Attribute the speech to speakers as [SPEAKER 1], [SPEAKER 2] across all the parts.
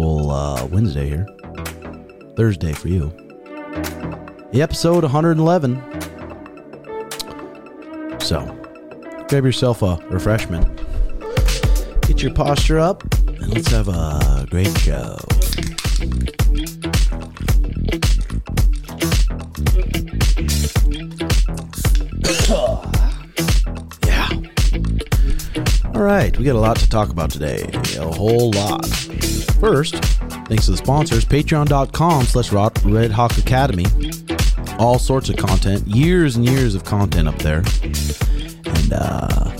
[SPEAKER 1] Uh, Wednesday here. Thursday for you. The episode 111. So, grab yourself a refreshment. Get your posture up, and let's have a great show. yeah. All right, we got a lot to talk about today. A whole lot. First, thanks to the sponsors, patreon.com slash Red Hawk Academy. All sorts of content, years and years of content up there. And uh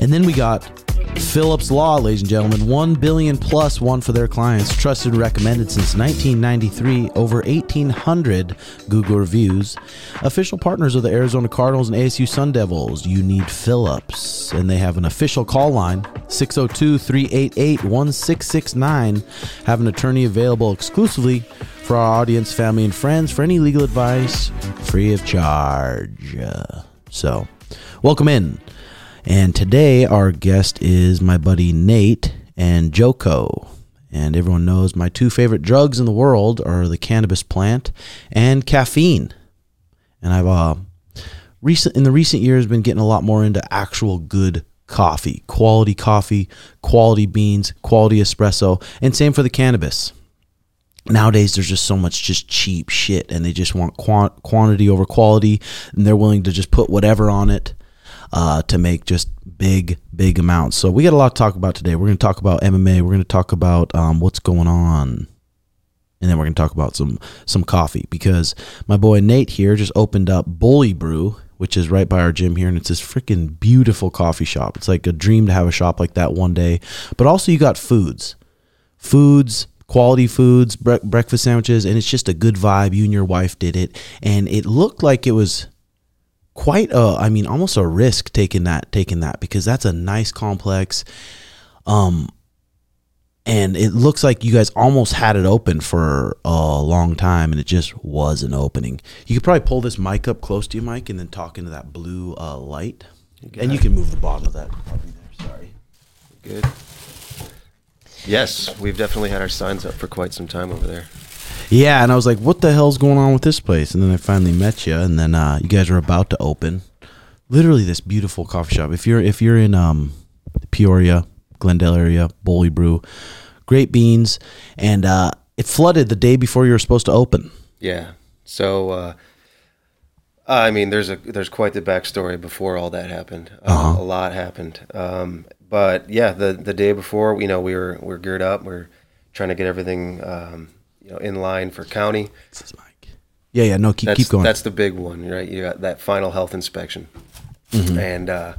[SPEAKER 1] and then we got Phillips Law, ladies and gentlemen, 1 billion plus one for their clients, trusted and recommended since 1993, over 1800 Google reviews. Official partners of the Arizona Cardinals and ASU Sun Devils. You need Phillips, and they have an official call line 602-388-1669. Have an attorney available exclusively for our audience, family, and friends for any legal advice, free of charge. So, welcome in. And today our guest is my buddy Nate and Joko. And everyone knows my two favorite drugs in the world are the cannabis plant and caffeine. And I've uh recent in the recent years been getting a lot more into actual good coffee, quality coffee, quality beans, quality espresso, and same for the cannabis. Nowadays, there's just so much just cheap shit, and they just want quant- quantity over quality, and they're willing to just put whatever on it uh, to make just big, big amounts. So we got a lot to talk about today. We're going to talk about MMA. We're going to talk about um, what's going on, and then we're going to talk about some some coffee because my boy Nate here just opened up Bully Brew, which is right by our gym here, and it's this freaking beautiful coffee shop. It's like a dream to have a shop like that one day. But also, you got foods, foods. Quality foods, bre- breakfast sandwiches, and it's just a good vibe. You and your wife did it, and it looked like it was quite a I mean almost a risk taking that taking that because that's a nice complex um and it looks like you guys almost had it open for a long time and it just wasn't opening. You could probably pull this mic up close to you, Mike, and then talk into that blue uh, light. You and you can move the bottom of that. There. Sorry.
[SPEAKER 2] Good. Yes, we've definitely had our signs up for quite some time over there.
[SPEAKER 1] Yeah, and I was like, "What the hell's going on with this place?" And then I finally met you, and then uh, you guys are about to open. Literally, this beautiful coffee shop. If you're if you're in um, Peoria, Glendale area, Bully Brew, great beans, and uh, it flooded the day before you were supposed to open.
[SPEAKER 2] Yeah. So, uh, I mean, there's a there's quite the backstory before all that happened. Uh, uh-huh. A lot happened. Um, but yeah, the the day before, you know, we were we are geared up. We are trying to get everything. Um, you know in line for county. This is Mike.
[SPEAKER 1] Yeah, yeah. No, keep
[SPEAKER 2] that's,
[SPEAKER 1] keep going.
[SPEAKER 2] That's the big one, right? You got that final health inspection, mm-hmm. and uh,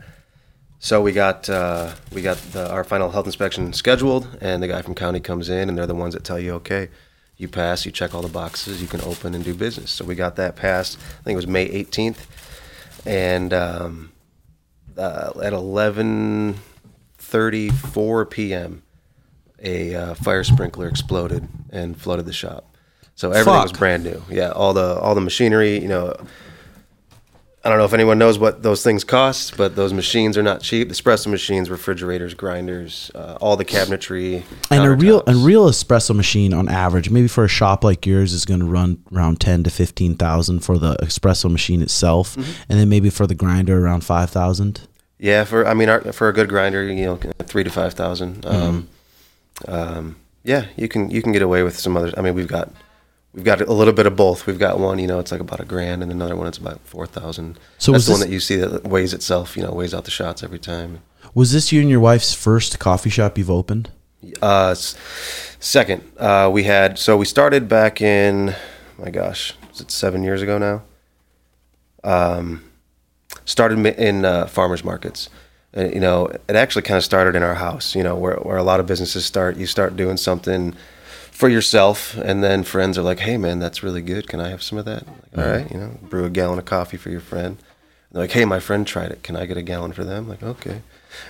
[SPEAKER 2] so we got uh, we got the, our final health inspection scheduled, and the guy from county comes in, and they're the ones that tell you, okay, you pass, you check all the boxes, you can open and do business. So we got that passed. I think it was May 18th, and um, uh, at 11:34 p.m a uh, fire sprinkler exploded and flooded the shop. So everything Fuck. was brand new. Yeah, all the all the machinery. You know, I don't know if anyone knows what those things cost, but those machines are not cheap. Espresso machines, refrigerators, grinders, uh, all the cabinetry.
[SPEAKER 1] And a real a real espresso machine on average, maybe for a shop like yours, is going to run around ten to fifteen thousand for the espresso machine itself, mm-hmm. and then maybe for the grinder around five thousand.
[SPEAKER 2] Yeah, for I mean, our, for a good grinder, you know, three to five thousand. Um, mm-hmm um, yeah, you can you can get away with some other. I mean, we've got we've got a little bit of both. We've got one, you know, it's like about a grand, and another one it's about four thousand. So that's the one that you see that weighs itself, you know, weighs out the shots every time.
[SPEAKER 1] Was this you and your wife's first coffee shop you've opened?
[SPEAKER 2] Uh, second. Uh, we had so we started back in, my gosh, is it seven years ago now? Um, started in uh, farmers markets. Uh, you know, it actually kind of started in our house, you know, where, where a lot of businesses start. You start doing something for yourself, and then friends are like, hey, man, that's really good. Can I have some of that? Like, All right, you know, brew a gallon of coffee for your friend. they're like, hey, my friend tried it. Can I get a gallon for them? like, okay.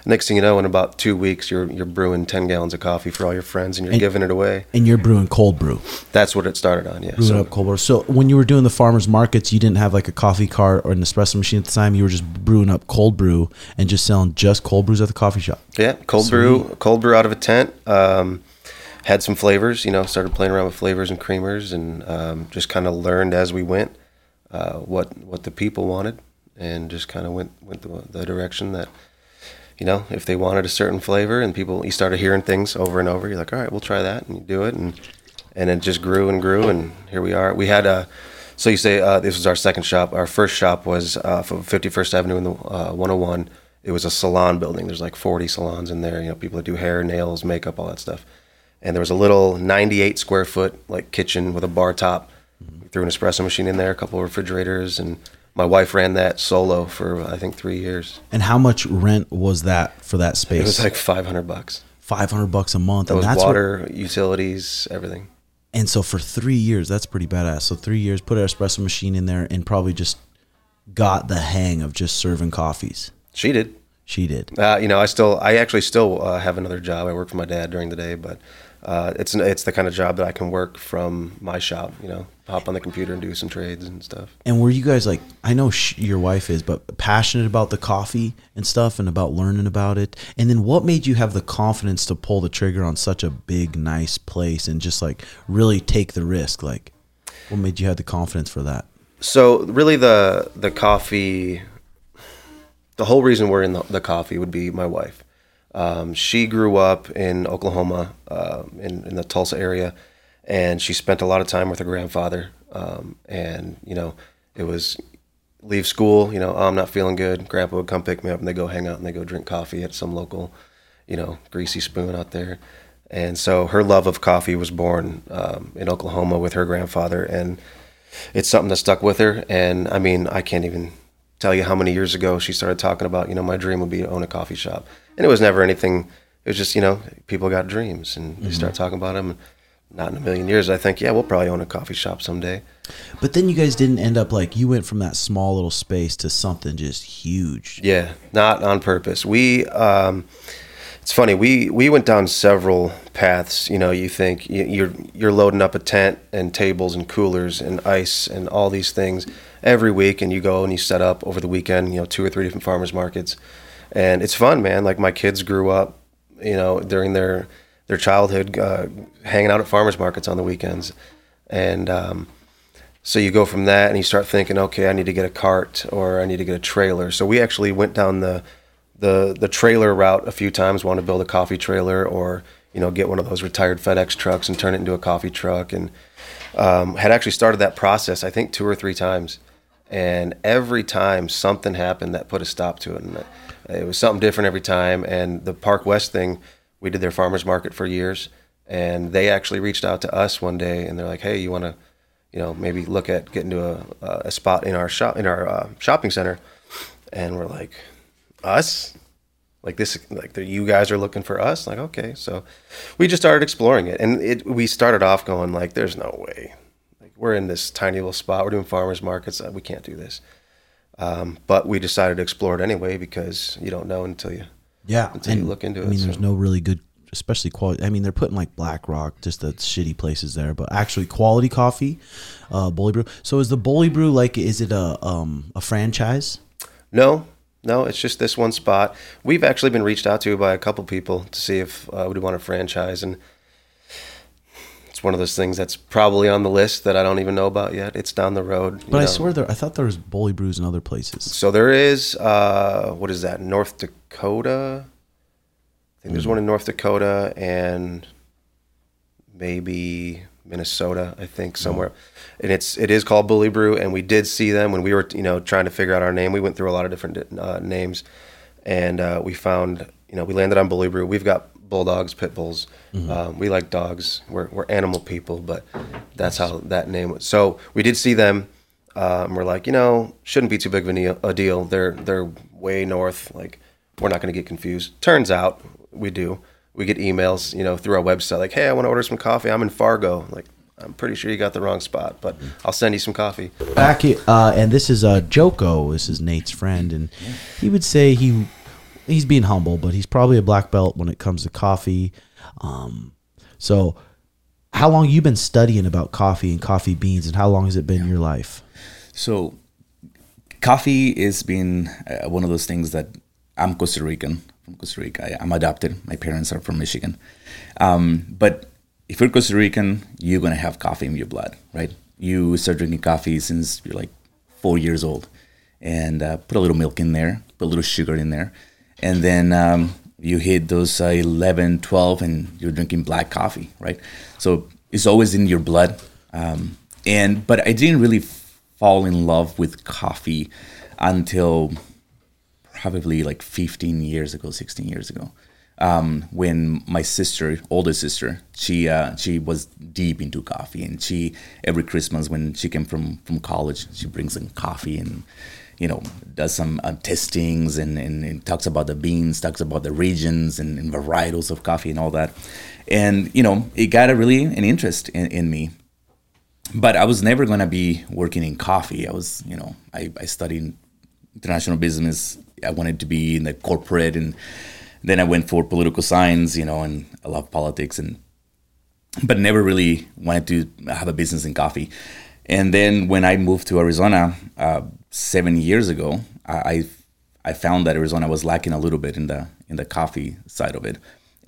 [SPEAKER 2] Next thing you know, in about two weeks, you're you're brewing ten gallons of coffee for all your friends, and you're
[SPEAKER 1] And-
[SPEAKER 2] giving it away.
[SPEAKER 1] And you're brewing cold brew.
[SPEAKER 2] That's what it started on. Yeah.
[SPEAKER 1] Brewing
[SPEAKER 2] So,
[SPEAKER 1] up cold brew. So when you were doing the farmers markets, you didn't have like a coffee cart or an espresso machine at the time. You were just brewing up cold brew and just selling just cold brews at the coffee shop.
[SPEAKER 2] yeah, cold brew, cold brew out of a tent. Um, had some flavors. You know, started playing around with flavors and creamers, and um, just kind of learned as we went uh, what what the people wanted, and just kind of went went the, the direction that. You know, if they wanted a certain flavor and people, you started hearing things over and over, you're like, all right, we'll try that, and you do it, and and it just grew and grew, and here we are. We had a, so you say uh, this was our second shop. Our first shop was uh, from 51st Avenue in the uh, 101. It was a salon building. There's like 40 salons in there. You know, people that do hair, nails, makeup, all that stuff. And there was a little 98 square foot like kitchen with a bar top. We threw an espresso machine in there, a couple of refrigerators, and my wife ran that solo for I think three years.
[SPEAKER 1] And how much rent was that for that space?
[SPEAKER 2] It was like 500 bucks.
[SPEAKER 1] five hundred bucks a month.
[SPEAKER 2] That
[SPEAKER 1] and that's what-
[SPEAKER 2] water, utilities, everything.
[SPEAKER 1] and so for three years, that's pretty badass. So three years, put an espresso machine in there, and probably just got the hang of just serving coffees.
[SPEAKER 2] She did.
[SPEAKER 1] She did.
[SPEAKER 2] Uh, you know, I still, I actually still uh, have another job. I work for my dad during the day, but uh, it's it's the kind of job that I can work from my shop. You know, hop on the computer and do some trades and stuff.
[SPEAKER 1] And were you guys like? I know sh- your wife is, but passionate about the coffee and stuff, and about learning about it. And then, what made you have the confidence to pull the trigger on such a big, nice place and just like really take the risk? Like, what made you have the confidence for that?
[SPEAKER 2] So really, the the coffee, the whole reason we're in the, the coffee would be my wife. Um, she grew up in Oklahoma, uh, in in the Tulsa area, and she spent a lot of time with her grandfather. Um, and you know, it was leave school. You know, oh, I'm not feeling good. Grandpa would come pick me up, and they go hang out and they go drink coffee at some local, you know, greasy spoon out there. And so her love of coffee was born um, in Oklahoma with her grandfather, and it's something that stuck with her. And I mean, I can't even tell you how many years ago she started talking about, you know, my dream would be to own a coffee shop. And it was never anything, it was just, you know, people got dreams and they start talking about them. Not in a million years, I think, yeah, we'll probably own a coffee shop someday.
[SPEAKER 1] But then you guys didn't end up like you went from that small little space to something just huge.
[SPEAKER 2] Yeah, not on purpose. We, um, it's funny. We we went down several paths. You know, you think you're you're loading up a tent and tables and coolers and ice and all these things every week, and you go and you set up over the weekend. You know, two or three different farmers markets, and it's fun, man. Like my kids grew up, you know, during their their childhood, uh, hanging out at farmers markets on the weekends, and um, so you go from that and you start thinking, okay, I need to get a cart or I need to get a trailer. So we actually went down the the the trailer route a few times. Wanted to build a coffee trailer or you know get one of those retired FedEx trucks and turn it into a coffee truck. And um, had actually started that process I think two or three times. And every time something happened that put a stop to it, and it was something different every time. And the Park West thing, we did their farmers market for years, and they actually reached out to us one day, and they're like, "Hey, you want to you know, maybe look at getting to a, a spot in our shop in our uh, shopping center, and we're like, us, like this, like the, you guys are looking for us. Like, okay, so we just started exploring it, and it we started off going like, there's no way, we're in this tiny little spot, we're doing farmers markets, uh, we can't do this. Um, but we decided to explore it anyway because you don't know until you
[SPEAKER 1] Yeah,
[SPEAKER 2] Until you look into
[SPEAKER 1] I
[SPEAKER 2] it, I
[SPEAKER 1] mean, there's no really good, especially quality. I mean, they're putting like Black Rock, just the shitty places there, but actually quality coffee, uh, Bully Brew. So is the Bully Brew like? Is it a um a franchise?
[SPEAKER 2] No, no, it's just this one spot. We've actually been reached out to by a couple people to see if uh, we want a franchise, and it's one of those things that's probably on the list that I don't even know about yet. It's down the road. you
[SPEAKER 1] But I swear there, I thought there was Bully Brews in other places.
[SPEAKER 2] So there is, uh, what is that? North Dakota. I think there's one in North Dakota and maybe Minnesota. I think somewhere, and it's it is called Bully Brew. And we did see them when we were you know trying to figure out our name. We went through a lot of different uh, names, and uh, we found you know we landed on Bully Brew. We've got bulldogs, pit bulls. Um, we like dogs. We're we're animal people, but that's how that name was. So we did see them. Um, we're like, you know, shouldn't be too big of a deal- a deal. They're they're way north. Like, we're not going to get confused. Turns out, we do. We get emails, you know, through our website, like, hey, I want to order some coffee. I'm in Fargo. Like, I'm pretty sure you got the wrong spot, but I'll send you some coffee.
[SPEAKER 1] Back, uh, and this is uh, Joko. This is Nate's friend, and he would say he he's being humble, but he's probably a black belt when it comes to coffee. Um, so, how long you been studying about coffee and coffee beans, and how long has it been in your life?
[SPEAKER 3] So, coffee is been uh, one of those things that I'm Costa Rican from Costa Rica. I, I'm adopted. My parents are from Michigan. Um, but if you're Costa Rican, you're gonna have coffee in your blood, right? You start drinking coffee since you're like four years old, and uh, put a little milk in there, put a little sugar in there, and then um, you hit those uh, 11, 12, and you're drinking black coffee, right? So it's always in your blood. Um, and but I didn't really fall in love with coffee until probably like 15 years ago, 16 years ago, um, when my sister, older sister, she uh, she was deep into coffee, and she every Christmas when she came from from college, she brings in coffee and you know does some uh, testings and, and, and talks about the beans, talks about the regions and, and varietals of coffee and all that, and you know it got a really an interest in, in me but I was never gonna be working in coffee. I was, you know, I, I studied international business. I wanted to be in the corporate, and then I went for political science, you know, and I love politics, and but never really wanted to have a business in coffee. And then when I moved to Arizona uh, seven years ago, I I found that Arizona was lacking a little bit in the in the coffee side of it,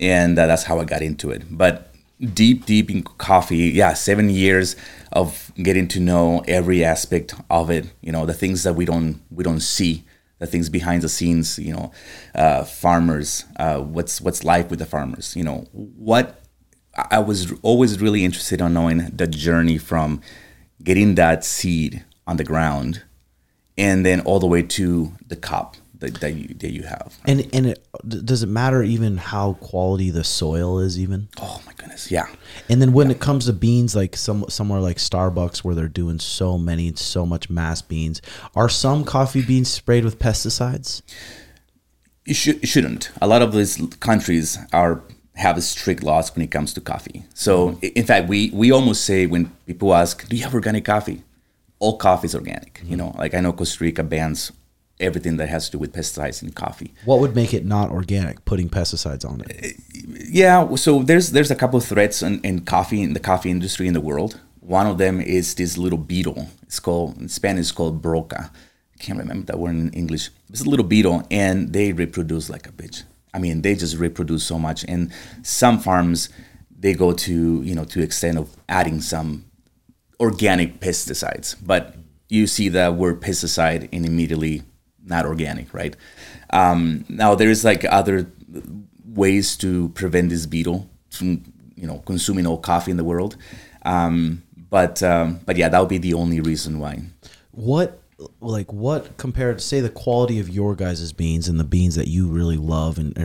[SPEAKER 3] and uh, that's how I got into it. But deep, deep in coffee, yeah, seven years of getting to know every aspect of it. You know, the things that we don't we don't see, the things behind the scenes. You know, uh, farmers, uh, what's what's life with the farmers. You know, what I was always really interested in knowing the journey from getting that seed on the ground, and then all the way to the cop that, that you that you have.
[SPEAKER 1] And and it, does it matter even how quality the soil is even?
[SPEAKER 3] Oh my goodness, yeah.
[SPEAKER 1] And then when it comes to beans, like some somewhere like Starbucks, where they're doing so many, so much mass beans, are some coffee beans sprayed with pesticides?
[SPEAKER 3] it, should, it shouldn't. A lot of these countries are have strict laws when it comes to coffee. So, in fact, we we almost say when people ask, "Do you have organic coffee?" All coffee is organic. You know, like I know Costa Rica bans everything that has to do with pesticides in coffee.
[SPEAKER 1] What would make it not organic? Putting pesticides on it.
[SPEAKER 3] Yeah, so there's there's a couple of threats in, in coffee in the coffee industry in the world. One of them is this little beetle. It's called in Spanish it's called broca. I can't remember that word in English. It's a little beetle, and they reproduce like a bitch. I mean, they just reproduce so much. And some farms they go to you know to the extent of adding some organic pesticides, but you see the word pesticide and immediately not organic, right? Um, now there is like other ways to prevent this beetle from you know consuming all coffee in the world, um, but um, but yeah, that would be the only reason why.
[SPEAKER 1] What like what compared to say the quality of your guys' beans and the beans that you really love and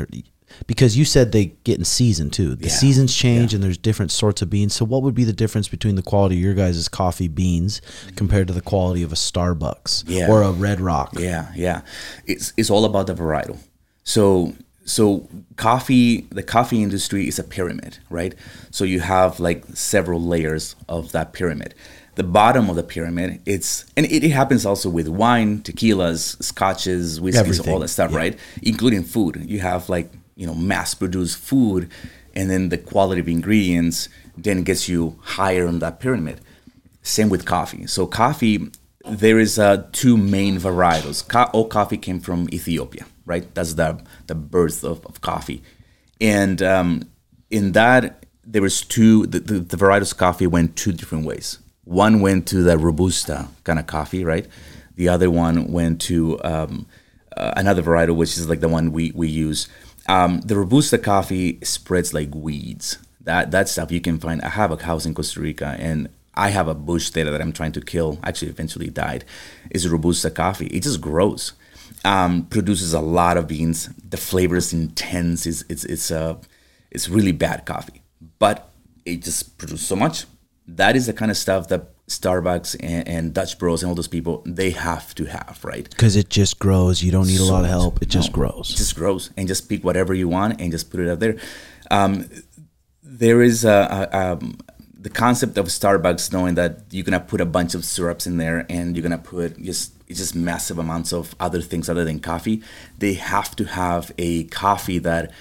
[SPEAKER 1] because you said they get in season too. The
[SPEAKER 3] Yeah,
[SPEAKER 1] seasons change and there's different sorts of beans. So what would be the difference between the quality of your guys' coffee beans compared to the quality of a Starbucks
[SPEAKER 3] Yeah.
[SPEAKER 1] or a Red Rock?
[SPEAKER 3] Yeah, yeah. It's it's all about the varietal. So so coffee, the coffee industry is a pyramid, right? So you have like several layers of that pyramid. The bottom of the pyramid, it's and it, it happens also with wine, tequilas, scotches, whiskeys,
[SPEAKER 1] Everything,
[SPEAKER 3] all that stuff,
[SPEAKER 1] yeah.
[SPEAKER 3] right? Including food. You have like you know mass-produced food, and then the quality of ingredients then gets you higher on that pyramid. Same with coffee. So coffee, there is uh, two main varietals. Co- all coffee came from Ethiopia, right? That's the the birth of, of coffee, and um, in that there was two. The, the, the varietals of coffee went two different ways. One went to the robusta kind of coffee, right? The other one went to um, uh, another varietal, which is like the one we we use. Um, the robusta coffee spreads like weeds. That that stuff you can find. I have a house in Costa Rica, and I have a bush there that I'm trying to kill. Actually, eventually died. Is robusta coffee. It just grows. Um, produces a lot of beans. The flavor is intense. It's it's it's uh, it's really bad coffee, but it just produces so much. That is the kind of stuff that Starbucks and, and Dutch Bros and all those people they have to have, right?
[SPEAKER 1] Because it just grows. You don't need a lot of help. It just grows.
[SPEAKER 3] It just grows, and just pick whatever you want and just put it out there. Um, there is a, a, um, the concept of Starbucks, knowing that you're gonna put a bunch of syrups in there and you're gonna put just it's just massive amounts of other things other than coffee. They have to have a coffee that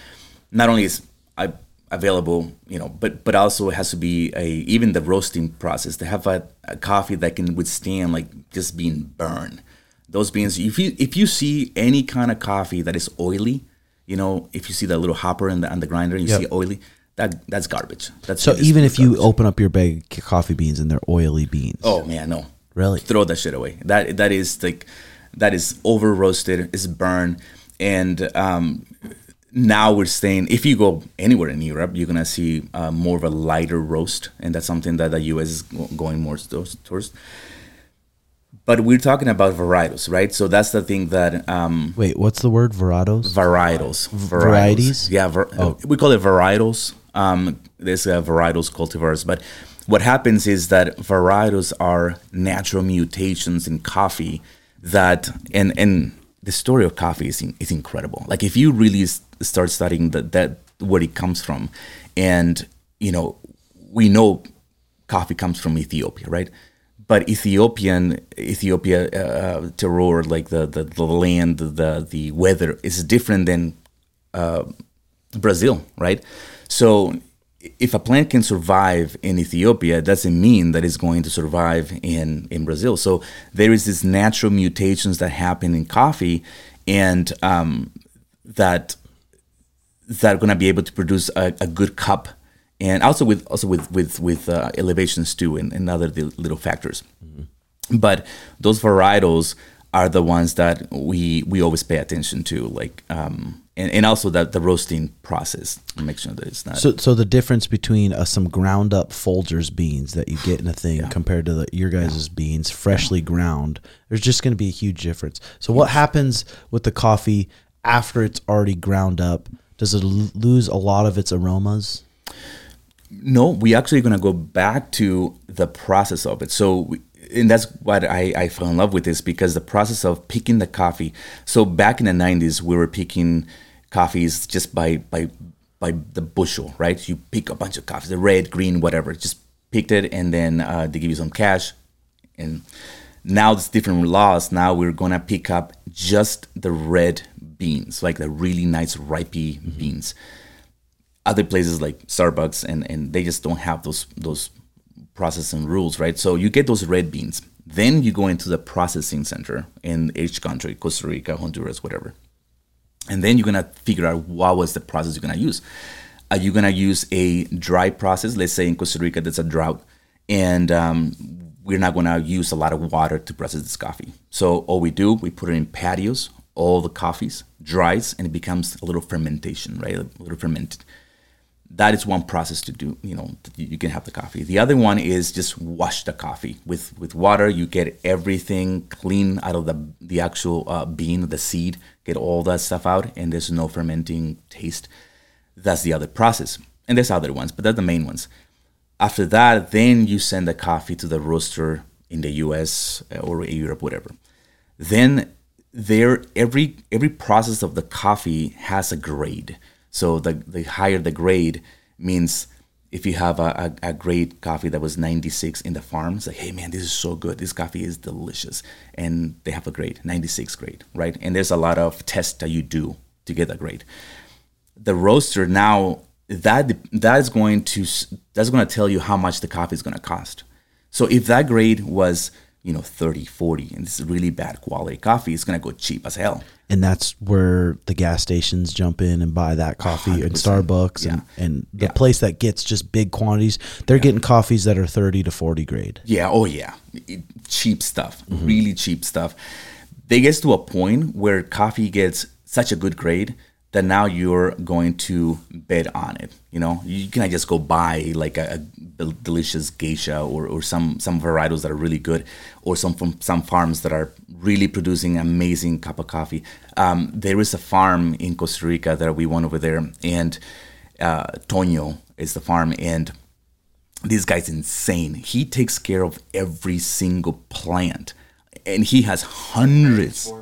[SPEAKER 3] not only is uh, available, you know, but but also it has to be a even the roasting process. to have a, a coffee that can withstand like just being burned. Those beans, if you if you see any kind of coffee that is oily, you know, if you see that little hopper in the on the grinder, and you
[SPEAKER 1] Yep.
[SPEAKER 3] see oily, that that's garbage. That's
[SPEAKER 1] So even if you open up your bag of coffee beans and they're oily beans,
[SPEAKER 3] Oh man, no.
[SPEAKER 1] Really?
[SPEAKER 3] Throw that shit away. That that is like that is over roasted, it's burned, and um, now we're saying if you go anywhere in Europe, you're gonna see uh, more of a lighter roast, and that's something that the U.S. is going more towards. But we're talking about varietals, right? So that's the thing that um,
[SPEAKER 1] wait, what's the word? Varietals?
[SPEAKER 3] varietals,
[SPEAKER 1] varieties?
[SPEAKER 3] Yeah, var-
[SPEAKER 1] Oh.
[SPEAKER 3] we call it varietals. Um, there's uh, varietals cultivars, but what happens is that varietals are natural mutations in coffee that and and the story of coffee is in, is incredible. Like if you really s- start studying that that where it comes from, and you know we know coffee comes from Ethiopia, right? But Ethiopian Ethiopia uh, terroir, like the, the the land, the the weather is different than uh, Brazil, right? So if a plant can survive in Ethiopia, doesn't mean that it's going to survive in, in Brazil. So there is these natural mutations that happen in coffee, and um, that that are going to be able to produce a, a good cup, and also with also with with with uh, elevations too, and, and other li- little factors. But those varietals are the ones that we we always pay attention to, like um, and, and also that the roasting process, make sure that it's not.
[SPEAKER 1] So, so the difference between uh, some ground up Folgers beans that you get in a thing compared to the, your guys' beans, freshly ground, there's just going to be a huge difference. So, what happens with the coffee after it's already ground up? Does it lose a lot of its aromas?
[SPEAKER 3] No, we actually gonna go back to the process of it. So, and that's what I, I fell in love with this because the process of picking the coffee. So back in the '90s, we were picking coffees just by by by the bushel, right? You pick a bunch of coffees, the red, green, whatever. Just picked it, and then uh, they give you some cash. And now there's different laws. Now we're gonna pick up just the red beans, like the really nice ripey beans other places like Starbucks and, and they just don't have those those processing rules, right? So you get those red beans. Then you go into the processing center in each country, Costa Rica, Honduras, whatever. And then you're gonna figure out what was the process you're gonna use. Are you gonna use a dry process? Let's say in Costa Rica that's a drought, and um, we're not gonna use a lot of water to process this coffee. So all we do, we put it in patios, all the coffees dries, and it becomes a little fermentation, right? A little fermented. That is one process to do you know you can have the coffee. The other one is just wash the coffee. With with water you get everything clean out of the the actual uh, bean the seed get all that stuff out and there's no fermenting taste. That's the other process. And there's other ones but they're the main ones after that then you send the coffee to the roaster in the us uh, or europe whatever then there every every process of the coffee has a grade so the, the higher the grade means if you have a, a, a great coffee that was 96 in the farm, it's like, hey man, this is so good. This coffee is delicious. And they have a grade, 96 grade, right? And there's a lot of tests that you do to get that grade. The roaster now that that is going to that's going to tell you how much the coffee is going to cost. So if that grade was you know 30 40 and it's really bad quality coffee it's going to go cheap as hell
[SPEAKER 1] And that's where the gas stations jump in and buy that coffee and
[SPEAKER 3] 100%.
[SPEAKER 1] Starbucks and,
[SPEAKER 3] Yeah.
[SPEAKER 1] and the
[SPEAKER 3] Yeah.
[SPEAKER 1] place that gets just big quantities, they're getting coffees that are 30 to 40 grade.
[SPEAKER 3] Yeah, oh yeah. It- cheap stuff, mm-hmm. really cheap stuff. They get to a point where coffee gets such a good grade that now you're going to bid on it. You know, you can just go buy like a, a delicious geisha or, or some some varietals that are really good, or some from some farms that are really producing amazing cup of coffee. Um, there is a farm in Costa Rica that we went over there, and uh, is the farm, and this guy's insane. He takes care of every single plant, and he has hundreds.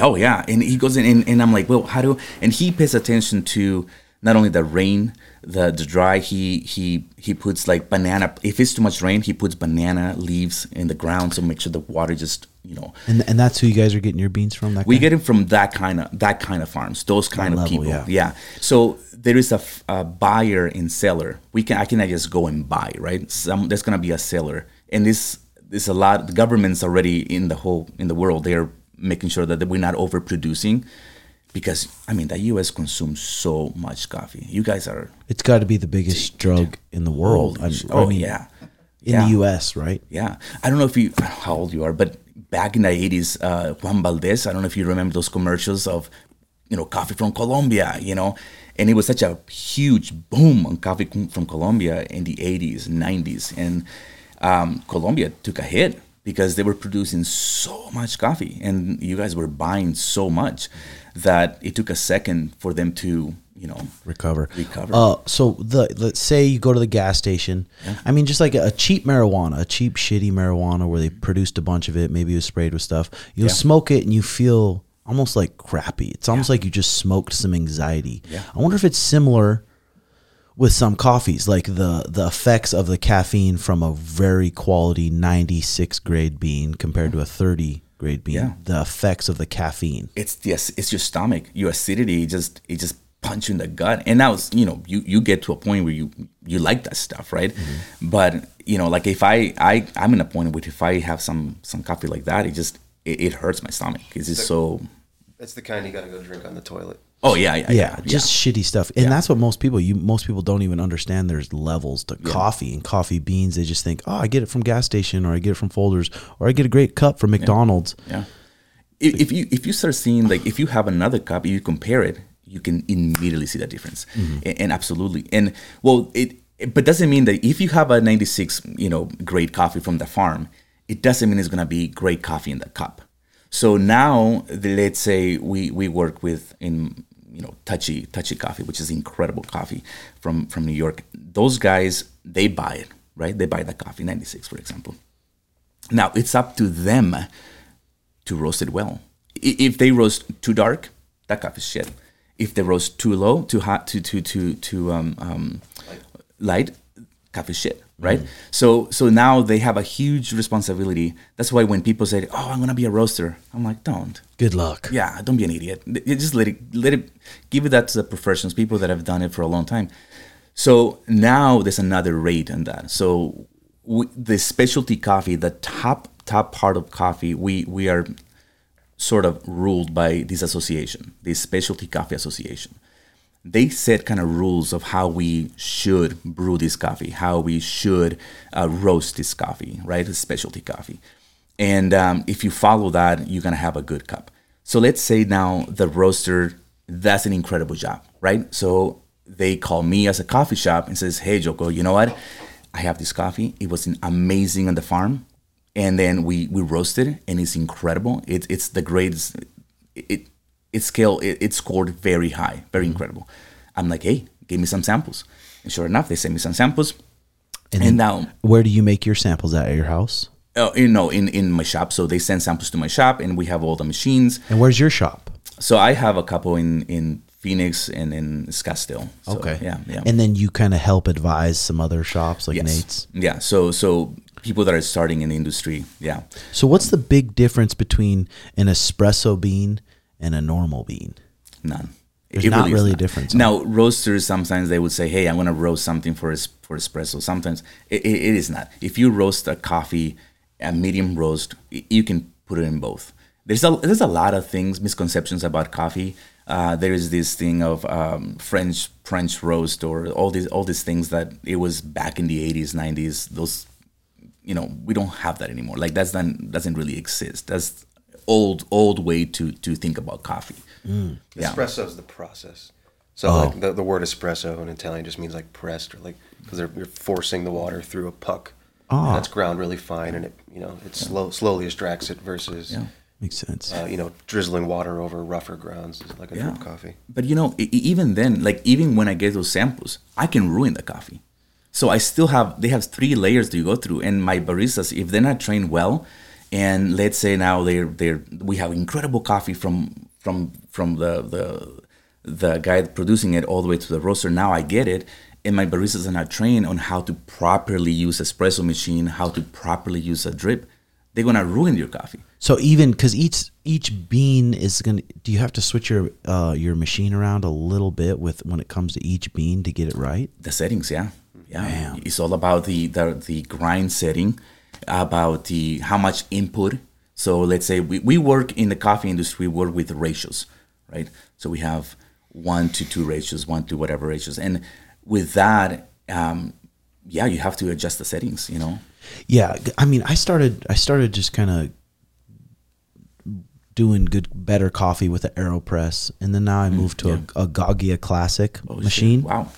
[SPEAKER 3] Oh yeah, and he goes in, and, and I'm like, well, how do? And he pays attention to not only the rain, The, the dry he he he puts like banana. If it's too much rain, he puts banana leaves in the ground to make sure the water just you know.
[SPEAKER 1] And and that's who you guys are getting your beans from. That
[SPEAKER 3] We get it from that kind of that kind of farms, those kind of
[SPEAKER 1] level,
[SPEAKER 3] people.
[SPEAKER 1] yeah.
[SPEAKER 3] So there is a, f- a buyer and seller. We can I cannot just go and buy, right? Some there's gonna be a seller, and this there's a lot. The government's already in the whole in the world. They're making sure that we're not overproducing, because I mean the U.S. consumes so much coffee. You guys are
[SPEAKER 1] It's got to be the biggest drug in the world. I,
[SPEAKER 3] oh
[SPEAKER 1] I mean,
[SPEAKER 3] yeah,
[SPEAKER 1] in
[SPEAKER 3] yeah.
[SPEAKER 1] the U.S., right?
[SPEAKER 3] Yeah, I don't know if you how old you are, but back in the '80s, uh, Juan Valdez. I don't know if you remember those commercials of, you know, coffee from Colombia. You know, and it was such a huge boom on coffee from Colombia in the '80s, '90s, and um, Colombia took a hit because they were producing so much coffee, and you guys were buying so much that it took a second for them to, you know,
[SPEAKER 1] recover.
[SPEAKER 3] Recover.
[SPEAKER 1] Uh, so the let's say you go to the gas station. I mean, just like a, cheap marijuana, a cheap shitty marijuana where they produced a bunch of it, maybe it was sprayed with stuff. You'll
[SPEAKER 3] Yeah.
[SPEAKER 1] smoke it and you feel almost like crappy. It's almost like you just smoked some anxiety.
[SPEAKER 3] Yeah.
[SPEAKER 1] I wonder if it's similar with some coffees, like the the effects of the caffeine from a very quality 96 grade bean compared to a 30 grade bean.
[SPEAKER 3] Yeah.
[SPEAKER 1] The effects of the caffeine.
[SPEAKER 3] it's the ac- it's your stomach your acidity just it just punch you in the gut and now it's you know you you get to a point where you you like that stuff right mm-hmm. but you know like if i i i'm in a point where if i have some some coffee like that it just it, it hurts my stomach it's just so
[SPEAKER 2] It's the kind you got to go drink on the toilet.
[SPEAKER 3] Oh yeah yeah
[SPEAKER 1] yeah,
[SPEAKER 3] yeah,
[SPEAKER 1] just shitty stuff. And that's what most people you most people don't even understand there's levels to coffee and coffee beans. They just think oh i get it from gas station or i get it from Folgers or i get a great cup from mcdonald's.
[SPEAKER 3] Yeah. If, if you if you start seeing like if you have another cup you compare it you can immediately see that difference. Mm-hmm. And, and absolutely. And well it but doesn't mean that if you have a 96 you know great coffee from the farm it doesn't mean it's going to be great coffee in the cup. So now the, let's say we we work with in you know touchy touchy coffee which is incredible coffee from from new york. Those guys they buy it right? They buy the coffee 96 for example. Now it's up to them to roast it well. If they roast too dark, that coffee shit. If they roast too low, too hot, too too too too um, um, light, coffee shit, right? So so now they have a huge responsibility. That's why when people say, "Oh, I'm gonna be a roaster," I'm like, "Don't."
[SPEAKER 1] good luck
[SPEAKER 3] Yeah, don't be an idiot. Just let it let it give it that to the professionals, people that have done it for a long time. So now there's another rate on that. So we, the specialty coffee, the top top part of coffee, we we are sort of ruled by this association, this specialty coffee association. They set kind of rules of how we should brew this coffee, how we should uh, roast this coffee, right? A specialty coffee. And um, if you follow that, you're gonna have a good cup. So let's say now the roaster does an incredible job, right? So they call me as a coffee shop and says, "Hey, Joko, you know what? I have this coffee. It was amazing on the farm, and then we we roasted it, and it's incredible. It's it's the greatest. It it scale it, it scored very high, very incredible. I'm like, hey, give me some samples, and sure enough, they sent me some samples, and, now
[SPEAKER 1] where do you make your samples at, at your house
[SPEAKER 3] uh, you know in in my shop. So they send samples to my shop, and we have all the machines.
[SPEAKER 1] and where's your shop
[SPEAKER 3] So I have a couple in in Phoenix and in Scottsdale. So,
[SPEAKER 1] okay
[SPEAKER 3] yeah, yeah.
[SPEAKER 1] and then you kind of help advise some other shops like
[SPEAKER 3] yes.
[SPEAKER 1] nate's
[SPEAKER 3] Yeah. So so people that are starting in the industry, yeah.
[SPEAKER 1] so what's the big difference between an espresso bean and a normal bean
[SPEAKER 3] None.
[SPEAKER 1] There's
[SPEAKER 3] It
[SPEAKER 1] not
[SPEAKER 3] is
[SPEAKER 1] really a difference?
[SPEAKER 3] Now, roasters sometimes they would say, "Hey, I'm going to roast something for es- for espresso." Sometimes it, it, it is not. If you roast a coffee, a medium roast, you can put it in both. There's a there's a lot of things misconceptions about coffee. Uh, there is this thing of um, French French roast or all these all these things that it was back in the 80s, 90s. Those you know we don't have that anymore. Like that's not doesn't really exist. That's old old way to to think about coffee. Yeah.
[SPEAKER 2] Espresso is the process. So like the, the word espresso in Italian just means like pressed or like because you're forcing the water through a puck. And that's ground really fine and it you know it slow slowly extracts it versus
[SPEAKER 3] Yeah.
[SPEAKER 1] makes sense
[SPEAKER 2] uh, you know drizzling water over rougher grounds is like a drip coffee.
[SPEAKER 3] But you know, even then, like even when I get those samples, I can ruin the coffee. So I still have they have three layers to go through, and my baristas, if they're not trained well, and let's say now they're they're we have incredible coffee from from from the the the guy producing it all the way to the roaster. Now I get it, and my baristas are not trained on how to properly use espresso machine, how to properly use a drip. They're gonna ruin your coffee.
[SPEAKER 1] So even because each each bean is gonna, do you have to switch your uh, your machine around a little bit with when it comes to each bean to get it right?
[SPEAKER 3] The settings, yeah, yeah.
[SPEAKER 1] Man.
[SPEAKER 3] It's all about the, the the grind setting, about the how much input. So let's say we, we work in the coffee industry, we work with ratios, right? So we have one to two ratios, one to whatever ratios, and with that, um, yeah, you have to adjust the settings. You know,
[SPEAKER 1] Yeah, I mean, I started I started just kind of doing good better coffee with the Aeropress, and then now I moved to a, a Gaggia Classic
[SPEAKER 3] Oh, shit.
[SPEAKER 1] machine.
[SPEAKER 3] Wow.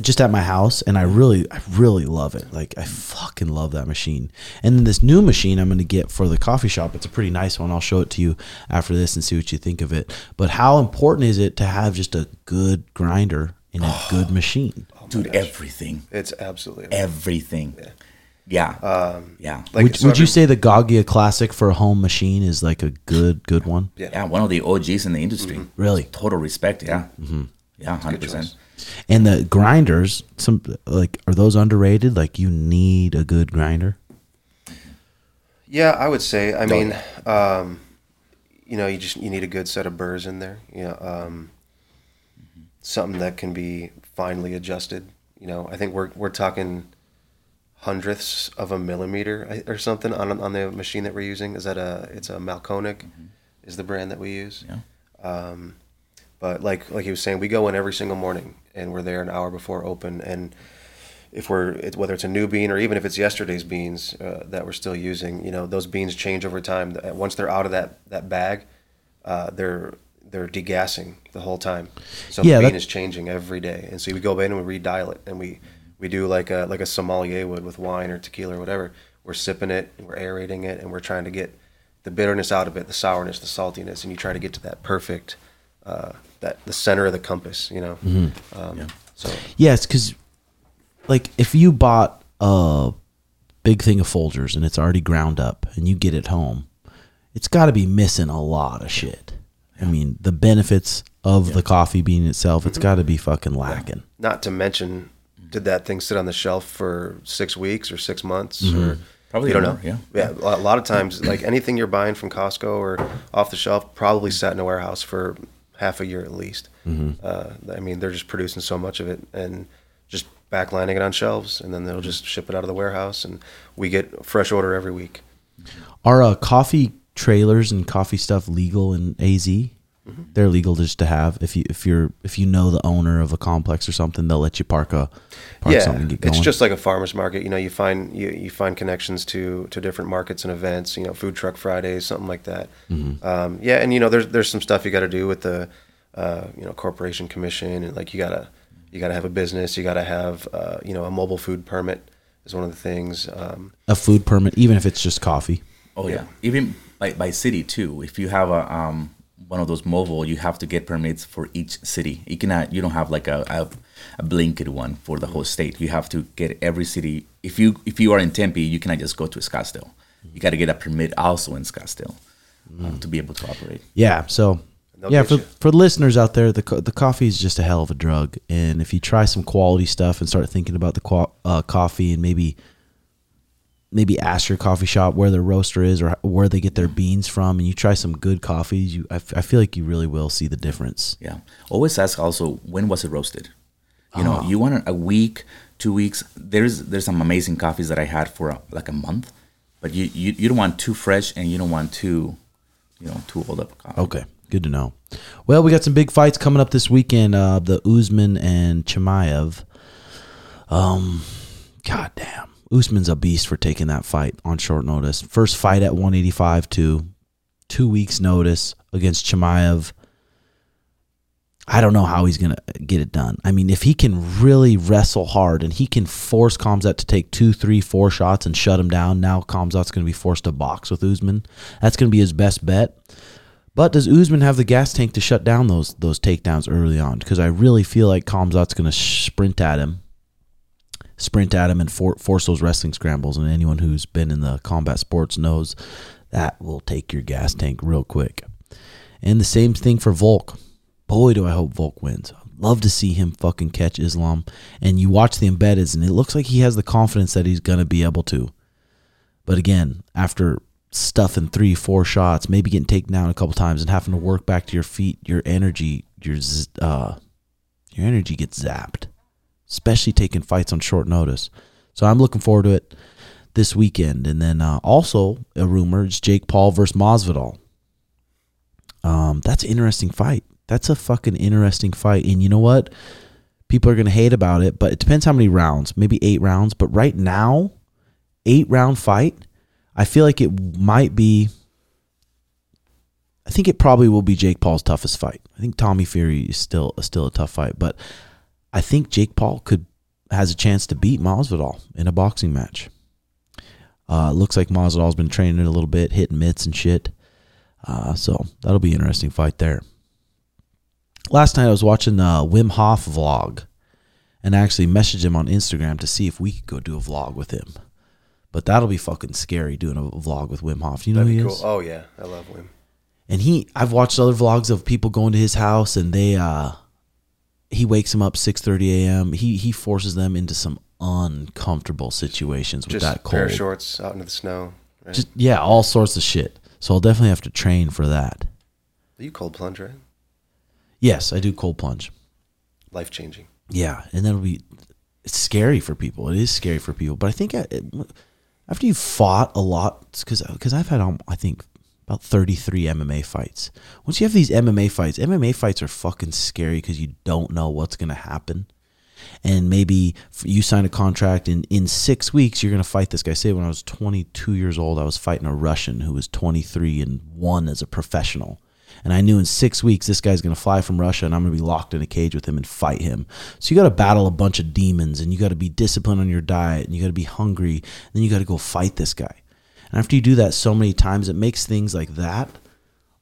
[SPEAKER 1] Just at my house and I really I really love it. Like I fucking love that machine. And then this new machine I'm going to get for the coffee shop. It's a pretty nice one. I'll show it to you after this and see what you think of it. But how important is it to have just a good grinder and a good machine?
[SPEAKER 3] Dude, everything,
[SPEAKER 2] It's absolutely
[SPEAKER 3] everything. Yeah, yeah.
[SPEAKER 2] like
[SPEAKER 1] would
[SPEAKER 2] so
[SPEAKER 1] would you say the Gaggia Classic for a home machine is like a good good one?
[SPEAKER 2] Yeah.
[SPEAKER 3] yeah, one of the OGs in the industry.
[SPEAKER 1] Really?
[SPEAKER 3] Total respect. Yeah, mm-hmm. Yeah, hundred percent.
[SPEAKER 1] And the grinders, some like are those underrated? Like you need a good grinder.
[SPEAKER 2] Yeah, I would say. I mean, um, you know, you just you need a good set of burrs in there. You know, um, something that can be finely adjusted. You know, I think we're we're talking hundredths of a millimeter or something on on the machine that we're using. Is that a? It's a Mahlkönig, is the brand that we use.
[SPEAKER 3] Yeah.
[SPEAKER 2] Um, but like like he was saying, we go in every single morning, and we're there an hour before open. And if we're whether it's a new bean or even if it's yesterday's beans uh, that we're still using, you know, those beans change over time. Once they're out of that that bag, uh, they're they're degassing the whole time. So
[SPEAKER 1] Yeah,
[SPEAKER 2] the bean
[SPEAKER 1] that-
[SPEAKER 2] is changing every day, and so we go in and we redial it, and we we do like a like a sommelier would with wine or tequila or whatever. We're sipping it, we're aerating it, and we're trying to get the bitterness out of it, the sourness, the saltiness, and you try to get to that perfect, uh, that the center of the compass, you know. Um, So
[SPEAKER 1] Yes, because like if you bought a big thing of Folgers and it's already ground up and you get it home, it's got to be missing a lot of shit. I mean, the benefits of the coffee bean itself, it's got to be fucking lacking.
[SPEAKER 2] not to mention, did that thing sit on the shelf for six weeks or six months or
[SPEAKER 3] Probably
[SPEAKER 2] you don't
[SPEAKER 3] more,
[SPEAKER 2] know?
[SPEAKER 3] yeah.
[SPEAKER 2] yeah. A lot of times, like anything you're buying from Costco or off the shelf, probably sat in a warehouse for half a year at least. Uh, I mean, they're just producing so much of it and just backlining it on shelves, and then they'll just ship it out of the warehouse, and we get fresh order every week.
[SPEAKER 1] Are uh, coffee trailers and coffee stuff legal in AZ? They're legal just to have. If you if you're if you know the owner of a complex or something, they'll let you park a park
[SPEAKER 2] yeah,
[SPEAKER 1] something and get going.
[SPEAKER 2] it's just like a farmer's market. You know, you find you, you find connections to to different markets and events. You know, food truck Fridays, something like that.
[SPEAKER 1] Mm-hmm.
[SPEAKER 2] Um, yeah, and you know, there's there's some stuff you got to do with the uh, you know corporation commission, and like you gotta you gotta have a business. You gotta have uh, you know a mobile food permit is one of the things. Um,
[SPEAKER 1] a food permit, even if it's just coffee.
[SPEAKER 3] Oh yeah. Even by, by city too. If you have a um one of those mobile, you have to get permits for each city. You cannot you don't have like a, a, a blanket one for the whole state. You have to get every city. If you if you are in Tempe, you cannot just go to Scottsdale. You got to get a permit also in Scottsdale uh, to be able to operate.
[SPEAKER 1] Yeah. So
[SPEAKER 2] They'll
[SPEAKER 1] yeah, for
[SPEAKER 2] you.
[SPEAKER 1] for listeners out there, the co- the coffee is just a hell of a drug, and if you try some quality stuff and start thinking about the qua- uh, coffee and maybe maybe ask your coffee shop where their roaster is or where they get their beans from, and you try some good coffees, you I, f- I feel like you really will see the difference.
[SPEAKER 3] Yeah. Always ask also when was it roasted. You know, you want a week, two weeks. There's there's some amazing coffees that I had for a, like a month, but you, you you don't want too fresh and you don't want too, you know, too old up coffee.
[SPEAKER 1] Okay, good to know. Well, we got some big fights coming up this weekend. Uh, the Usman and Chimaev. Um, goddamn, Usman's a beast for taking that fight on short notice. First fight at 185 to two weeks notice against Chimaev. I don't know how he's gonna get it done. I mean, if he can really wrestle hard and he can force Khamzat to take two, three, four shots and shut him down, now Khamzat's gonna be forced to box with Usman. That's gonna be his best bet. But does Usman have the gas tank to shut down those those takedowns early on? Because I really feel like Khamzat's going to sprint at him, sprint at him, and for, force those wrestling scrambles. And anyone who's been in the combat sports knows that will take your gas tank real quick. And the same thing for Volk. boy, do I hope Volk wins. Love to see him fucking catch Islam. And you watch the embeddeds, and it looks like he has the confidence that he's going to be able to. But again, after stuffing three, four shots, maybe getting taken down a couple times and having to work back to your feet, your energy, your uh, your energy gets zapped, especially taking fights on short notice. So I'm looking forward to it this weekend. And then uh, also a rumor is Jake Paul versus Masvidal. Um, that's an interesting fight. That's a fucking interesting fight. And you know what? People are gonna hate about it, but it depends how many rounds. Maybe eight rounds. But right now, eight round fight, I feel like it might be. I think it probably will be Jake Paul's toughest fight. I think Tommy Fury is still still a tough fight, but I think Jake Paul could has a chance to beat Masvidal in a boxing match. Uh, looks like Masvidal's been training a little bit, hitting mitts and shit. Uh, so that'll be an interesting fight there. Last night I was watching a Wim Hof vlog, and I actually messaged him on Instagram to see if we could go do a vlog with him. But that'll be fucking scary doing a vlog with Wim Hof. You know
[SPEAKER 2] That'd
[SPEAKER 1] who he
[SPEAKER 2] cool.
[SPEAKER 1] is?
[SPEAKER 2] Oh yeah, I love Wim.
[SPEAKER 1] and he i've watched other vlogs of people going to his house and they uh he wakes them up 6.30 a.m he he forces them into some uncomfortable situations with
[SPEAKER 2] Just
[SPEAKER 1] that
[SPEAKER 2] pair
[SPEAKER 1] cold
[SPEAKER 2] of shorts out into the snow. Right?
[SPEAKER 1] just yeah all sorts of shit so i'll definitely have to train for that
[SPEAKER 2] you cold plunge, right?
[SPEAKER 1] yes i do cold plunge
[SPEAKER 2] Life changing.
[SPEAKER 1] yeah and that'll be it's scary for people it is scary for people but i think I, it, after you've fought a lot because because i've had um, i think about 33 MMA fights. Once you have these MMA fights, MMA fights are fucking scary because you don't know what's going to happen. And maybe you sign a contract and in six weeks you're going to fight this guy. Say when I was 22 years old, I was fighting a Russian who was 23 and won as a professional. And I knew in six weeks this guy's going to fly from Russia and I'm going to be locked in a cage with him and fight him. So you got to battle a bunch of demons and you got to be disciplined on your diet and you got to be hungry. And then you got to go fight this guy. And after you do that so many times, it makes things like that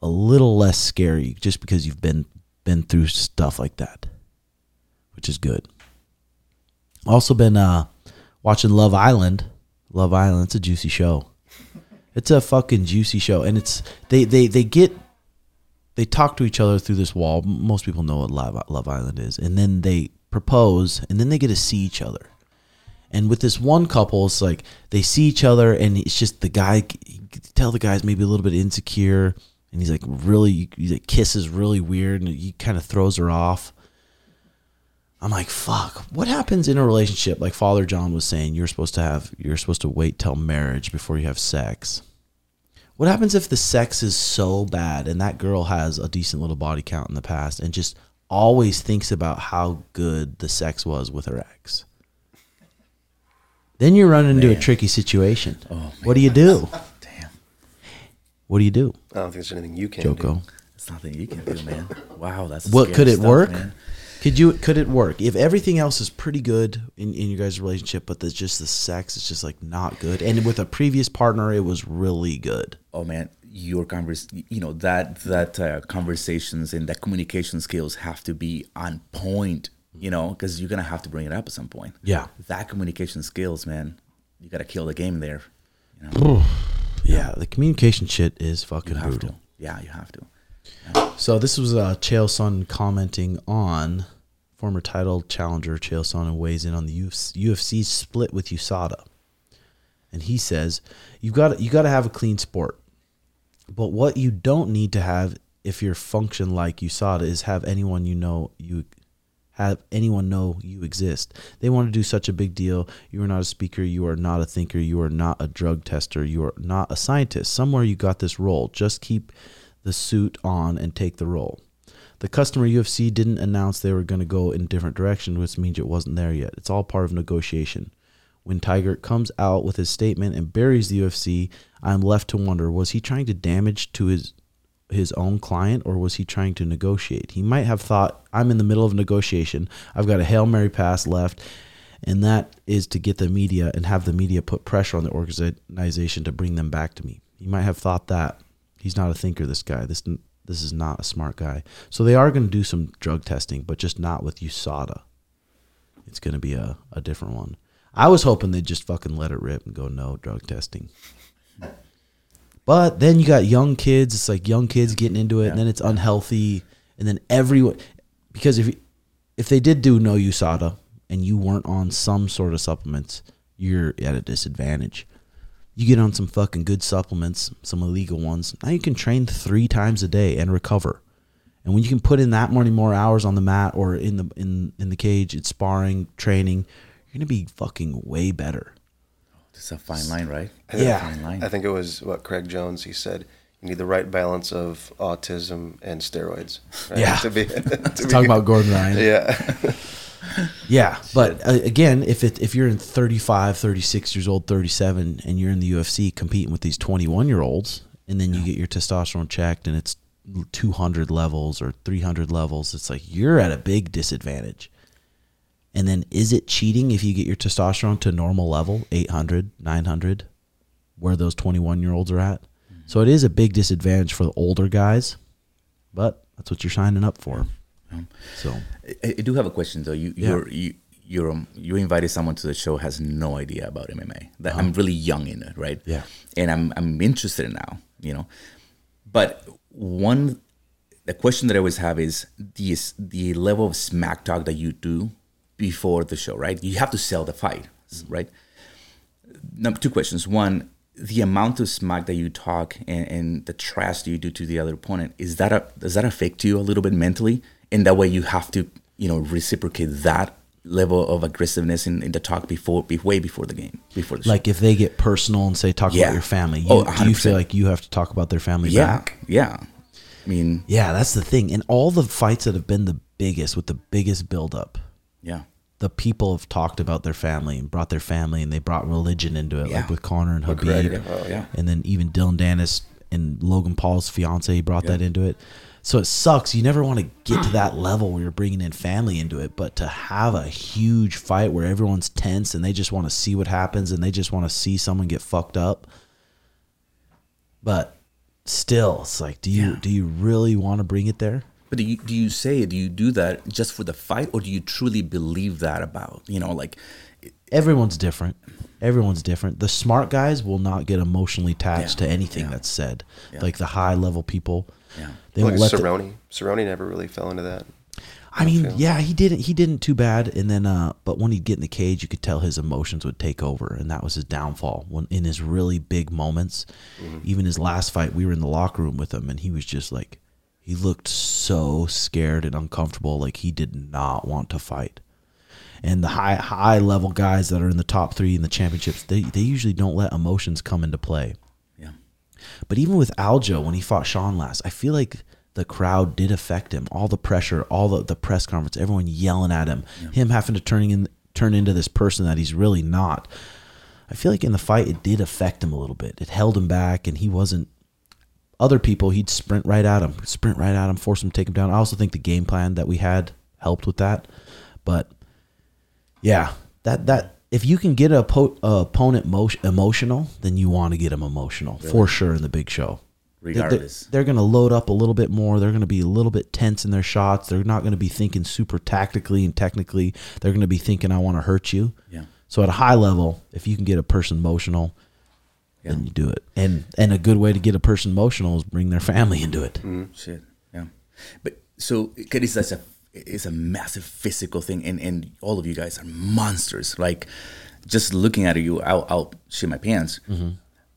[SPEAKER 1] a little less scary just because you've been been through stuff like that, which is good. Also been uh, watching Love Island. Love Island, it's a juicy show. It's a fucking juicy show, and it's they they they get they talk to each other through this wall. Most people know what Love Love Island is, and then they propose, and then they get to see each other. And with this one couple, it's like they see each other, and it's just the guy. Tell the guy's maybe a little bit insecure, and he's like really, he like kisses really weird, and he kind of throws her off. I'm like, fuck. What happens in a relationship? Like Father John was saying, you're supposed to have, you're supposed to wait till marriage before you have sex. What happens if the sex is so bad and that girl has a decent little body count in the past and just always thinks about how good the sex was with her ex? Then you run into a tricky situation.
[SPEAKER 3] Oh,
[SPEAKER 1] what do you do?
[SPEAKER 3] Damn.
[SPEAKER 1] What do you do,
[SPEAKER 2] I don't think there's anything you can
[SPEAKER 1] Joko?
[SPEAKER 2] do.
[SPEAKER 3] It's nothing you can do, man. Wow, that's
[SPEAKER 1] What
[SPEAKER 3] scary
[SPEAKER 1] could it
[SPEAKER 3] stuff,
[SPEAKER 1] work?
[SPEAKER 3] man.
[SPEAKER 1] Could you could it work if everything else is pretty good in, in your guys' relationship, but there's just the sex is just like not good, and with a previous partner it was really good.
[SPEAKER 3] oh man your convers you know that that uh, conversations and that communication skills have to be on point you know because you're gonna have to bring it up at some point.
[SPEAKER 1] Yeah.
[SPEAKER 3] that communication skills man you gotta kill the game there you know?
[SPEAKER 1] Yeah, the communication shit is fucking
[SPEAKER 3] you have
[SPEAKER 1] brutal.
[SPEAKER 3] to yeah you have to.
[SPEAKER 1] So this was uh, Chael Sonnen commenting on former title challenger Chael Sonnen weighs in on the UFC, UFC split with USADA, and he says you've got you got to have a clean sport, but what you don't need to have if you're function like USADA is have anyone you know you have anyone know you exist. They want to do such a big deal. You are not a speaker. You are not a thinker. You are not a drug tester. You are not a scientist. Somewhere you got this role. Just keep the suit on and take the role. The customer UFC didn't announce they were going to go in a different direction, which means it wasn't there yet. It's all part of negotiation. When Tygart comes out with his statement and buries the UFC, I'm left to wonder was he trying to damage to his his own client or was he trying to negotiate? He might have thought I'm in the middle of negotiation. I've got a Hail Mary pass left and that is to get the media and have the media put pressure on the organization to bring them back to me. He might have thought that. He's not a thinker this guy. This this is not a smart guy. So they are going to do some drug testing, but just not with USADA. It's going to be a, a different one. I was hoping they'd just fucking let it rip and go no drug testing. But then you got young kids. It's like young kids getting into it, and then it's unhealthy. and then everyone because if if they did do no USADA and you weren't on some sort of supplements, you're at a disadvantage. You get on some fucking good supplements, some illegal ones. Now you can train three times a day and recover. And when you can put in that many more hours on the mat or in the in in the cage, it's sparring, training, you're gonna be fucking way better.
[SPEAKER 3] It's a fine line, right?
[SPEAKER 1] Yeah.
[SPEAKER 3] Fine line.
[SPEAKER 2] I think it was what Craig Jones. He said you need the right balance of autism and steroids. right?
[SPEAKER 1] Yeah.
[SPEAKER 2] To be, to be
[SPEAKER 1] Talk about Gordon Ryan.
[SPEAKER 2] Yeah.
[SPEAKER 1] Yeah, but uh, again, if it if you're in 35, 36 years old, 37 and you're in the UFC competing with these 21 year olds and then you get your testosterone checked and it's 200 levels or 300 levels, it's like you're at a big disadvantage. And then is it cheating if you get your testosterone to normal level, 800, 900, where those 21 year olds are at? So it is a big disadvantage for the older guys, but that's what you're signing up for. So
[SPEAKER 3] I, I do have a question though. You
[SPEAKER 1] Yeah.
[SPEAKER 3] you're you you're um, you invited someone to the show has no idea about MMA. That I'm really young in it, right?
[SPEAKER 1] Yeah.
[SPEAKER 3] And I'm I'm interested in now, you know. But one the question that I always have is the the level of smack talk that you do before the show, right? You have to sell the fight, right? Number two questions. One, the amount of smack that you talk and, and the trash you do to the other opponent is that a, does that affect you a little bit mentally? And that way you have to you know reciprocate that level of aggressiveness in, in the talk before be, way before the game before the show.
[SPEAKER 1] like if they get personal and say talk
[SPEAKER 3] Yeah.
[SPEAKER 1] about your family, oh, you,
[SPEAKER 3] Oh,
[SPEAKER 1] do you feel like you have to talk about their family
[SPEAKER 3] yeah
[SPEAKER 1] back?
[SPEAKER 3] yeah. I mean
[SPEAKER 1] Yeah, that's the thing. And all the fights that have been the biggest with the biggest buildup,
[SPEAKER 3] yeah
[SPEAKER 1] the people have talked about their family and brought their family and they brought religion into it,
[SPEAKER 3] Yeah.
[SPEAKER 1] like with Conor and
[SPEAKER 2] Khabib, Oh, yeah.
[SPEAKER 1] and then even Dillon Danis and Logan Paul's fiance brought that into it. So it sucks. You never want to get to that level where you're bringing in family into it, but to have a huge fight where everyone's tense and they just want to see what happens and they just want to see someone get fucked up. But still, it's like, do you
[SPEAKER 3] Yeah.
[SPEAKER 1] do you really want to bring it there?
[SPEAKER 3] But do you do you say? Do you do that just for the fight, or do you truly believe that about you know like
[SPEAKER 1] everyone's different. Everyone's different. The smart guys will not get emotionally attached
[SPEAKER 3] Yeah,
[SPEAKER 1] to anything
[SPEAKER 3] yeah.
[SPEAKER 1] that's said.
[SPEAKER 3] Yeah.
[SPEAKER 1] Like the high level people,
[SPEAKER 3] Yeah.
[SPEAKER 1] they
[SPEAKER 2] like
[SPEAKER 1] won't let. The,
[SPEAKER 2] Cerrone. Cerrone never really fell into that.
[SPEAKER 1] I mean,
[SPEAKER 2] feel.
[SPEAKER 1] yeah, he didn't. He didn't too bad. And then, uh, but when he'd get in the cage, you could tell his emotions would take over, and that was his downfall. When in his really big moments, even his last fight, we were in the locker room with him, and he was just like, he looked so scared and uncomfortable, like he did not want to fight. And the high high level guys that are in the top three in the championships, they they usually don't let emotions come into play.
[SPEAKER 3] yeah
[SPEAKER 1] But even with Aljo, when he fought Sean last, I feel like the crowd did affect him. All the pressure, all the, the press conference, everyone yelling at him, him having to turning in turn into this person that he's really not. I feel like in the fight it did affect him a little bit. It held him back and he wasn't other people he'd sprint right at him, sprint right at him, force him to take him down. I also think the game plan that we had helped with that. But yeah, that that if you can get a, po- a opponent mo- emotional, then you want to get them emotional for sure in the big show.
[SPEAKER 3] Regardless.
[SPEAKER 1] they're, going to load up a little bit more. They're going to be a little bit tense in their shots. They're not going to be thinking super tactically and technically. They're going to be thinking, "I want to hurt you."
[SPEAKER 3] Yeah.
[SPEAKER 1] So at a high level, if you can get a person emotional, then you do it. And and a good way to get a person emotional is bring their family into it. Mm-hmm.
[SPEAKER 3] Shit. Yeah. But so it's that's a it's a massive physical thing, and and all of you guys are monsters. Like just looking at you, I'll, I'll shit my pants. Mm-hmm.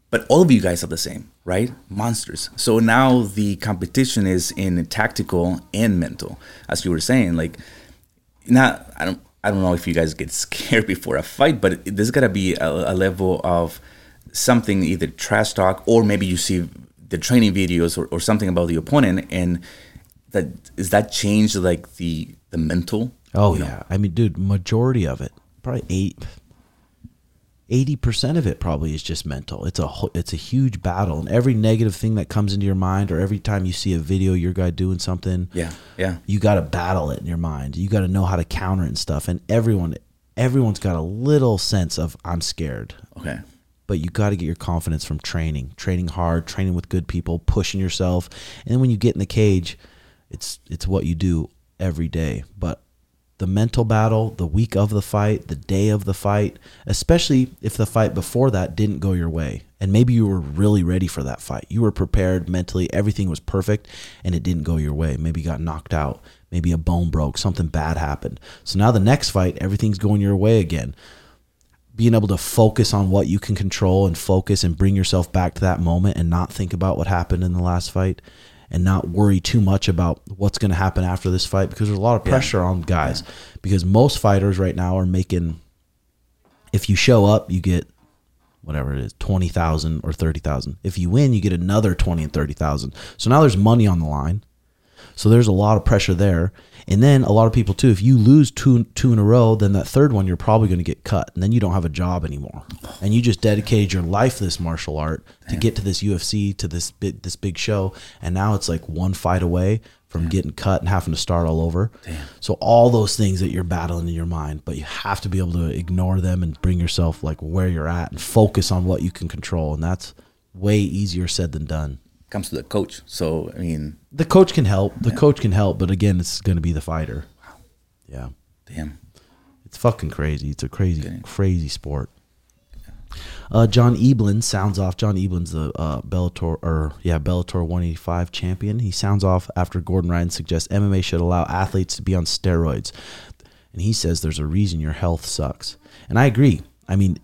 [SPEAKER 3] But all of you guys are the same, right? Monsters. So now the competition is in tactical and mental, as you were saying. Like, not I don't I don't know if you guys get scared before a fight, but there's gotta be a, a level of something either trash talk or maybe you see the training videos or, or something about the opponent and that is that change like the the mental
[SPEAKER 1] Oh
[SPEAKER 3] you know?
[SPEAKER 1] yeah, I mean, dude, majority of it, probably eight, eighty percent of it probably is just mental. It's a whole- it's a huge battle, and every negative thing that comes into your mind, or every time you see a video, your guy doing something,
[SPEAKER 3] yeah yeah
[SPEAKER 1] you got to battle it in your mind. You got to know how to counter it and stuff. And everyone, everyone's got a little sense of I'm scared,
[SPEAKER 3] okay
[SPEAKER 1] but you got to get your confidence from training, training hard, training with good people, pushing yourself. And then when you get in the cage, it's it's what you do every day. But the mental battle, the week of the fight, the day of the fight, especially if the fight before that didn't go your way. And maybe you were really ready for that fight. You were prepared mentally, everything was perfect, and it didn't go your way. Maybe you got knocked out, maybe a bone broke, something bad happened. So now the next fight, everything's going your way again. Being able to focus on what you can control and focus and bring yourself back to that moment and not think about what happened in the last fight and not worry too much about what's going to happen after this fight because there's a lot of pressure on guys. Because most fighters right now are making if you show up you get whatever it is 20,000 or 30,000 if you win you get another 20 and 30,000 so now there's money on the line so there's a lot of pressure there. And then a lot of people too if you lose two two in a row then that third one you're probably going to get cut. And then you don't have a job anymore. And you just dedicated your life to this martial art to get to this UFC to this big this big show. And now it's like one fight away from getting cut and having to start all over. So all those things that you're battling in your mind, but you have to be able to ignore them and bring yourself like where you're at and focus on what you can control. And that's way easier said than done.
[SPEAKER 3] Comes to the coach. So I mean,
[SPEAKER 1] The coach can help. The coach can help, but again, it's going to be the fighter. Wow. Yeah.
[SPEAKER 3] damn.
[SPEAKER 1] It's fucking crazy. It's a crazy, crazy sport. Uh, John Eblen sounds off. John Eblen's the uh, Bellator or yeah Bellator 185 champion. He sounds off after Gordon Ryan suggests MMA should allow athletes to be on steroids, and he says there's a reason your health sucks. And I agree. I mean,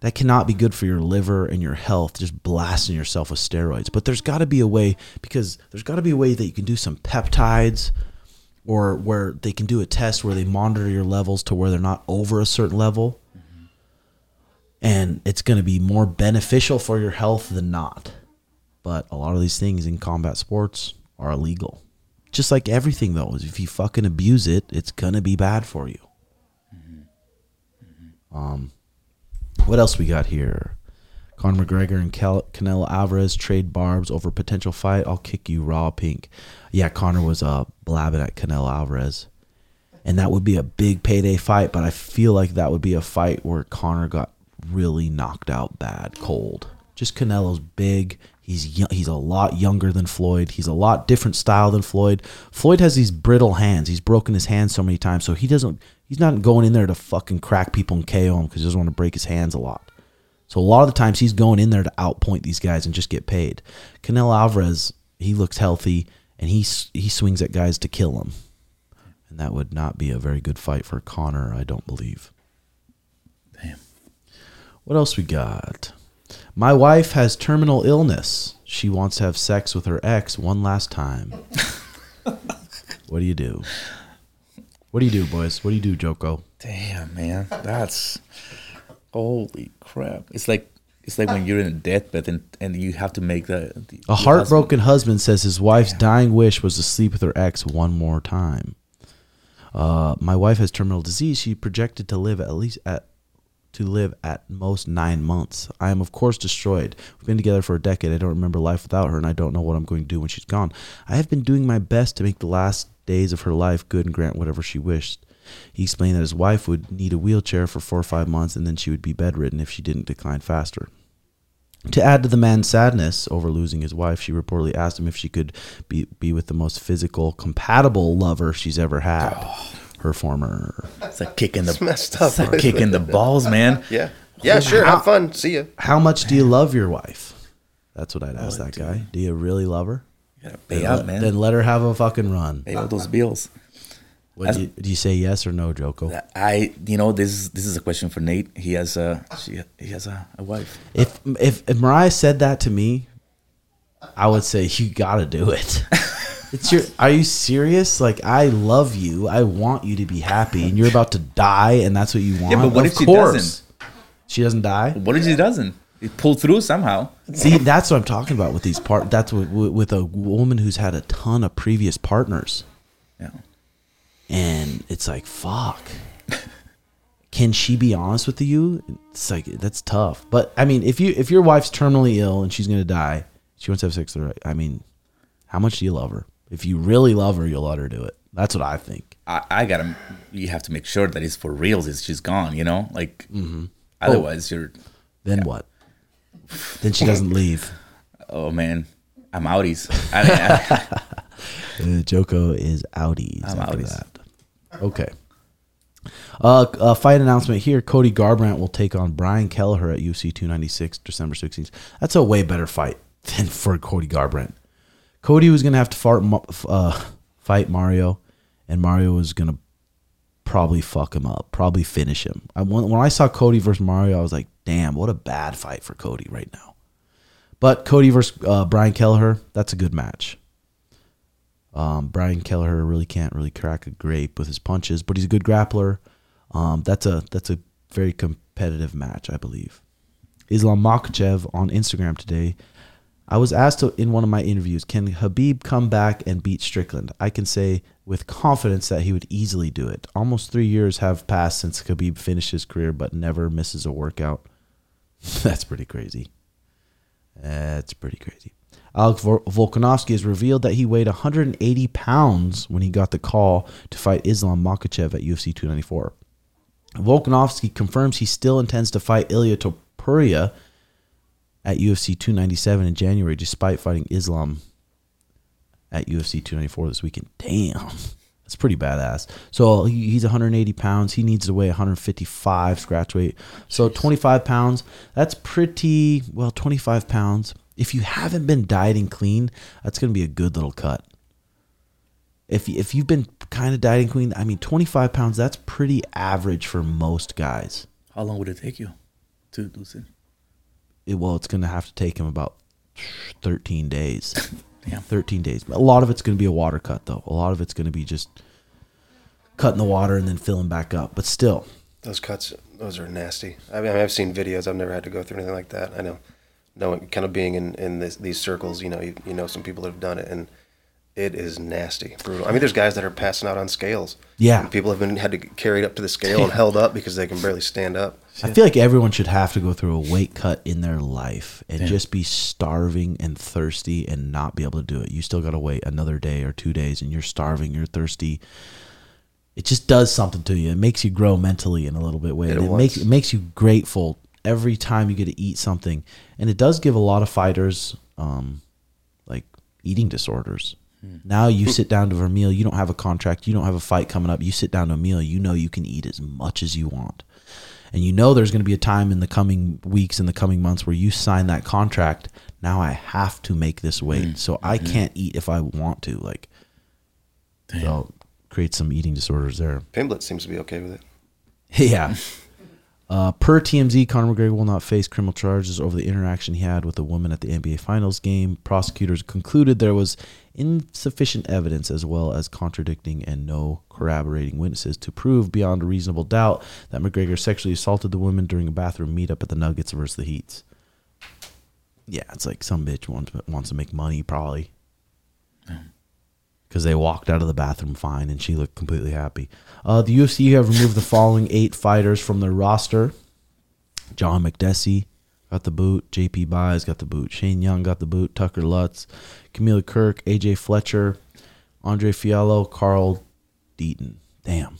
[SPEAKER 1] that cannot be good for your liver and your health just blasting yourself with steroids. But there's got to be a way because there's got to be a way that you can do some peptides or where they can do a test where they monitor your levels to where they're not over a certain level. Mm-hmm. And it's going to be more beneficial for your health than not. But a lot of these things in combat sports are illegal. Just like everything though is if you fucking abuse it it's going to be bad for you. Mm-hmm. Mm-hmm. Um what else we got here? Conor McGregor and Cal- Canelo Alvarez trade barbs over potential fight. I'll kick you raw pink. Yeah, Conor was uh, blabbing at Canelo Alvarez. And that would be a big payday fight, but I feel like that would be a fight where Conor got really knocked out bad, cold. Just Canelo's big. He's yo- he's a lot younger than Floyd. He's a lot different style than Floyd. Floyd has these brittle hands. He's broken his hands so many times, so he doesn't. He's not going in there to fucking crack people and KO them because he doesn't want to break his hands a lot. So a lot of the times he's going in there to outpoint these guys and just get paid. Canelo Alvarez, he looks healthy and he he swings at guys to kill them, and that would not be a very good fight for Conor. I don't believe.
[SPEAKER 3] Damn.
[SPEAKER 1] What else we got? My wife has terminal illness. She wants to have sex with her ex one last time. what do you do? What do you do, boys? What do you do, Joko?
[SPEAKER 3] Damn, man, that's holy crap. It's like it's like when you're in a deathbed and and you have to make the, the
[SPEAKER 1] A heartbroken husband says his wife's dying wish was to sleep with her ex one more time. Uh, my wife has terminal disease. She projected to live at least at to live at most nine months. I am of course destroyed. We've been together for a decade. I don't remember life without her, and I don't know what I'm going to do when she's gone. I have been doing my best to make the last days of her life good and grant whatever she wished. He explained that his wife would need a wheelchair for four or five months, and then she would be bedridden if she didn't decline faster. To add to the man's sadness over losing his wife, she reportedly asked him if she could be, be with the most physical, compatible lover she's ever had. Oh. Her former.
[SPEAKER 3] It's like kicking the
[SPEAKER 2] It's messed up.
[SPEAKER 3] It's like kicking the balls, man.
[SPEAKER 2] Yeah. Yeah, sure. Have fun. See you.
[SPEAKER 1] How much do you love your wife? That's what I'd ask that guy. Do you really love her?
[SPEAKER 3] You gotta pay
[SPEAKER 1] Then,
[SPEAKER 3] out,
[SPEAKER 1] let,
[SPEAKER 3] man.
[SPEAKER 1] then let her have a fucking run.
[SPEAKER 3] pay all those bills.
[SPEAKER 1] What, do, you, do you say yes or no, Joko?
[SPEAKER 3] I, you know, this is this is a question for Nate. He has a she he has a, a wife.
[SPEAKER 1] If, if if Mariah said that to me, I would say you gotta do it. It's your. Are you serious? Like I love you. I want you to be happy, and you're about to die, and that's what you want.
[SPEAKER 3] Yeah, but what
[SPEAKER 1] Of
[SPEAKER 3] if she
[SPEAKER 1] course.
[SPEAKER 3] doesn't?
[SPEAKER 1] She doesn't die.
[SPEAKER 3] What if he doesn't? He pulled through somehow.
[SPEAKER 1] See, that's what I'm talking about with these part. That's what with a woman who's had a ton of previous partners,
[SPEAKER 3] Yeah.
[SPEAKER 1] and it's like fuck. Can she be honest with you? It's like that's tough. But I mean, if you if your wife's terminally ill and she's gonna die, she wants to have sex with her. I mean, how much do you love her? If you really love her, you'll let her do it. That's what I think.
[SPEAKER 3] I, I gotta. You have to make sure that it's for reals. Is she's gone? You know, like
[SPEAKER 1] Mm-hmm.
[SPEAKER 3] otherwise you're.
[SPEAKER 1] Then what? Then she doesn't leave.
[SPEAKER 3] Oh man, I'm outies. I mean, I,
[SPEAKER 1] Uh, Joko is outies
[SPEAKER 3] I'm outies.
[SPEAKER 1] that. Okay. Uh, a fight announcement here: Cody Garbrandt will take on Brian Kelleher at UFC 296, December 16th. That's a way better fight than for Cody Garbrandt. Cody was gonna have to fart, uh, fight Mario, and Mario was gonna probably fuck him up, probably finish him. I, when, when I saw Cody versus Mario, I was like, damn, what a bad fight for Cody right now. But Cody versus uh, Brian Kelleher, that's a good match. Um, Brian Kelleher really can't really crack a grape with his punches, but he's a good grappler. Um, that's a that's a very competitive match, I believe. Islam Makhachev on Instagram today. I was asked to, in one of my interviews, can Khabib come back and beat Strickland? I can say with confidence that he would easily do it. Almost three years have passed since Khabib finished his career, but never misses a workout. That's pretty crazy. That's pretty crazy. Alex Volkanovski has revealed that he weighed 180 pounds when he got the call to fight Islam Makhachev at UFC 294. Volkanovski confirms he still intends to fight Ilya Topuria at UFC 297 in January, despite fighting Islam at UFC 294 this weekend. Damn. That's pretty badass. So he's 180 pounds. He needs to weigh 155 scratch weight. So 25 pounds. That's pretty well. 25 pounds. If you haven't been dieting clean, that's going to be a good little cut. If if you've been kind of dieting clean, I mean, 25 pounds. That's pretty average for most guys.
[SPEAKER 3] How long would it take you to lose it?
[SPEAKER 1] It well, it's going to have to take him about 13 days. Yeah. 13 days. A lot of it's going to be a water cut, though. A lot of it's going to be just cutting the water and then filling back up. But still,
[SPEAKER 2] those cuts, those are nasty. I mean, I've seen videos. I've never had to go through anything like that. I know, knowing kind of being in in this, these circles, you know, you, you know some people that have done it, and it is nasty, brutal. I mean, there's guys that are passing out on scales.
[SPEAKER 1] Yeah,
[SPEAKER 2] people have been had to carry it up to the scale and held up because they can barely stand up.
[SPEAKER 1] I feel like everyone should have to go through a weight cut in their life and Damn. just be starving and thirsty and not be able to do it. You still got to wait another day or two days, and you're starving, you're thirsty. It just does something to you. It makes you grow mentally in a little bit way. It, it makes it makes you grateful every time you get to eat something, and it does give a lot of fighters um, like eating disorders. Hmm. Now you sit down to a meal. You don't have a contract. You don't have a fight coming up. You sit down to a meal. You know you can eat as much as you want and you know there's going to be a time in the coming weeks in the coming months where you sign that contract now i have to make this weight mm. so i mm-hmm. can't eat if i want to like Damn. so create some eating disorders there
[SPEAKER 2] Pimblett seems to be okay with it
[SPEAKER 1] yeah uh, per TMZ, Conor McGregor will not face criminal charges over the interaction he had with a woman at the NBA Finals game. Prosecutors concluded there was insufficient evidence as well as contradicting and no corroborating witnesses to prove beyond a reasonable doubt that McGregor sexually assaulted the woman during a bathroom meetup at the Nuggets versus the Heats. Yeah, it's like some bitch wants wants to make money probably. Because they walked out of the bathroom fine and she looked completely happy. Uh, the UFC have removed the following eight fighters from their roster: John Makdessi got the boot, J.P. Buys got the boot, Shane Young got the boot, Tucker Lutz, Kamuela Kirk, A.J. Fletcher, Andre Fialho, Carl Deaton. Damn.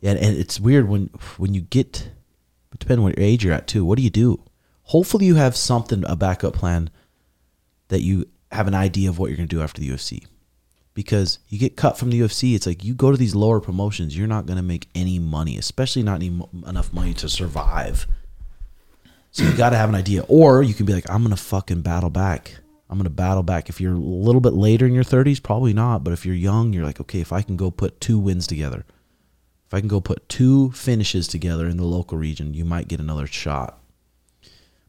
[SPEAKER 1] Yeah, and it's weird when when you get, depending on what age you're at too. What do you do? Hopefully, you have something a backup plan that you have an idea of what you're going to do after the UFC because you get cut from the UFC. It's like you go to these lower promotions, you're not going to make any money, especially not any, enough money to survive. So you got to have an idea, or you can be like, I'm going to fucking battle back. I'm going to battle back. If you're a little bit later in your 30s, probably not. But if you're young, you're like, okay, if I can go put two wins together, if I can go put two finishes together in the local region, you might get another shot.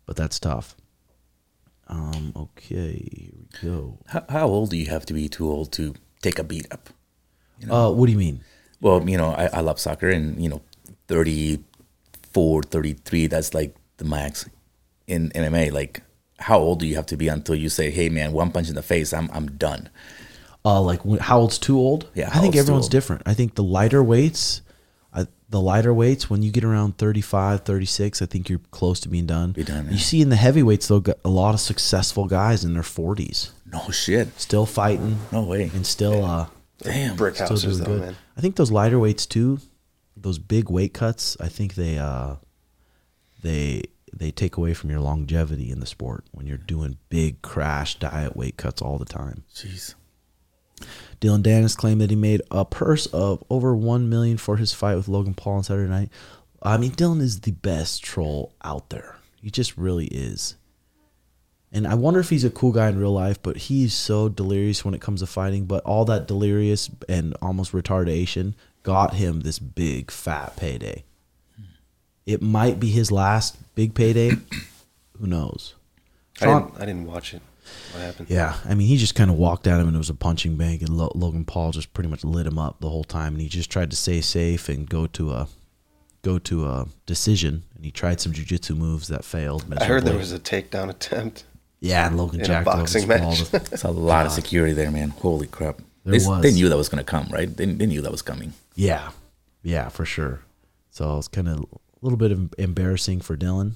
[SPEAKER 1] But that's tough. Um, okay, here we go.
[SPEAKER 3] How, how old do you have to be too old to take a beat up?
[SPEAKER 1] You know? Uh, what do you mean?
[SPEAKER 3] Well, you know, I, I love soccer and, you know, 34, 33, that's like the max in MMA. Like, how old do you have to be until you say, hey, man, one punch in the face, I'm, I'm done?
[SPEAKER 1] Uh, like, how old's too old?
[SPEAKER 3] Yeah.
[SPEAKER 1] I think everyone's different. I think the lighter weights, the lighter weights, when you get around 35, 36, I think you're close to being done.
[SPEAKER 3] Be done.
[SPEAKER 1] You see in the heavyweights, though, a lot of successful guys in their 40s.
[SPEAKER 3] No shit.
[SPEAKER 1] Still fighting.
[SPEAKER 3] No way.
[SPEAKER 1] And still, uh,
[SPEAKER 2] damn, brick houses, though, good. man.
[SPEAKER 1] I think those lighter weights too, those big weight cuts. I think they, uh, they, they take away from your longevity in the sport when you're doing big crash diet weight cuts all the time.
[SPEAKER 3] Jeez.
[SPEAKER 1] Dillon Danis claimed that he made a purse of over one million for his fight with Logan Paul on Saturday night. I mean, Dillon is the best troll out there. He just really is. And I wonder if he's a cool guy in real life, but he's so delirious when it comes to fighting. But all that delirious and almost retardation got him this big fat payday. It might be his last big payday. Who knows?
[SPEAKER 2] I didn't, I didn't watch it. What happened?
[SPEAKER 1] yeah, I mean, he just kind of walked at him and it was a punching bag, and Lo- Logan Paul just pretty much lit him up the whole time, and he just tried to stay safe and go to a go to a decision, and he tried some jujitsu moves that failed.
[SPEAKER 2] I heard there was a takedown attempt.
[SPEAKER 1] yeah, and Logan
[SPEAKER 2] in a
[SPEAKER 1] jacked up his
[SPEAKER 2] boxing
[SPEAKER 1] balls.
[SPEAKER 2] match.
[SPEAKER 3] It's a lot of security there, man. Holy crap.
[SPEAKER 1] There
[SPEAKER 3] They,
[SPEAKER 1] was.
[SPEAKER 3] they knew that was going to come, right? They, they knew that was coming.
[SPEAKER 1] Yeah, yeah, for sure. So it's kind of a little bit of embarrassing for Dillon.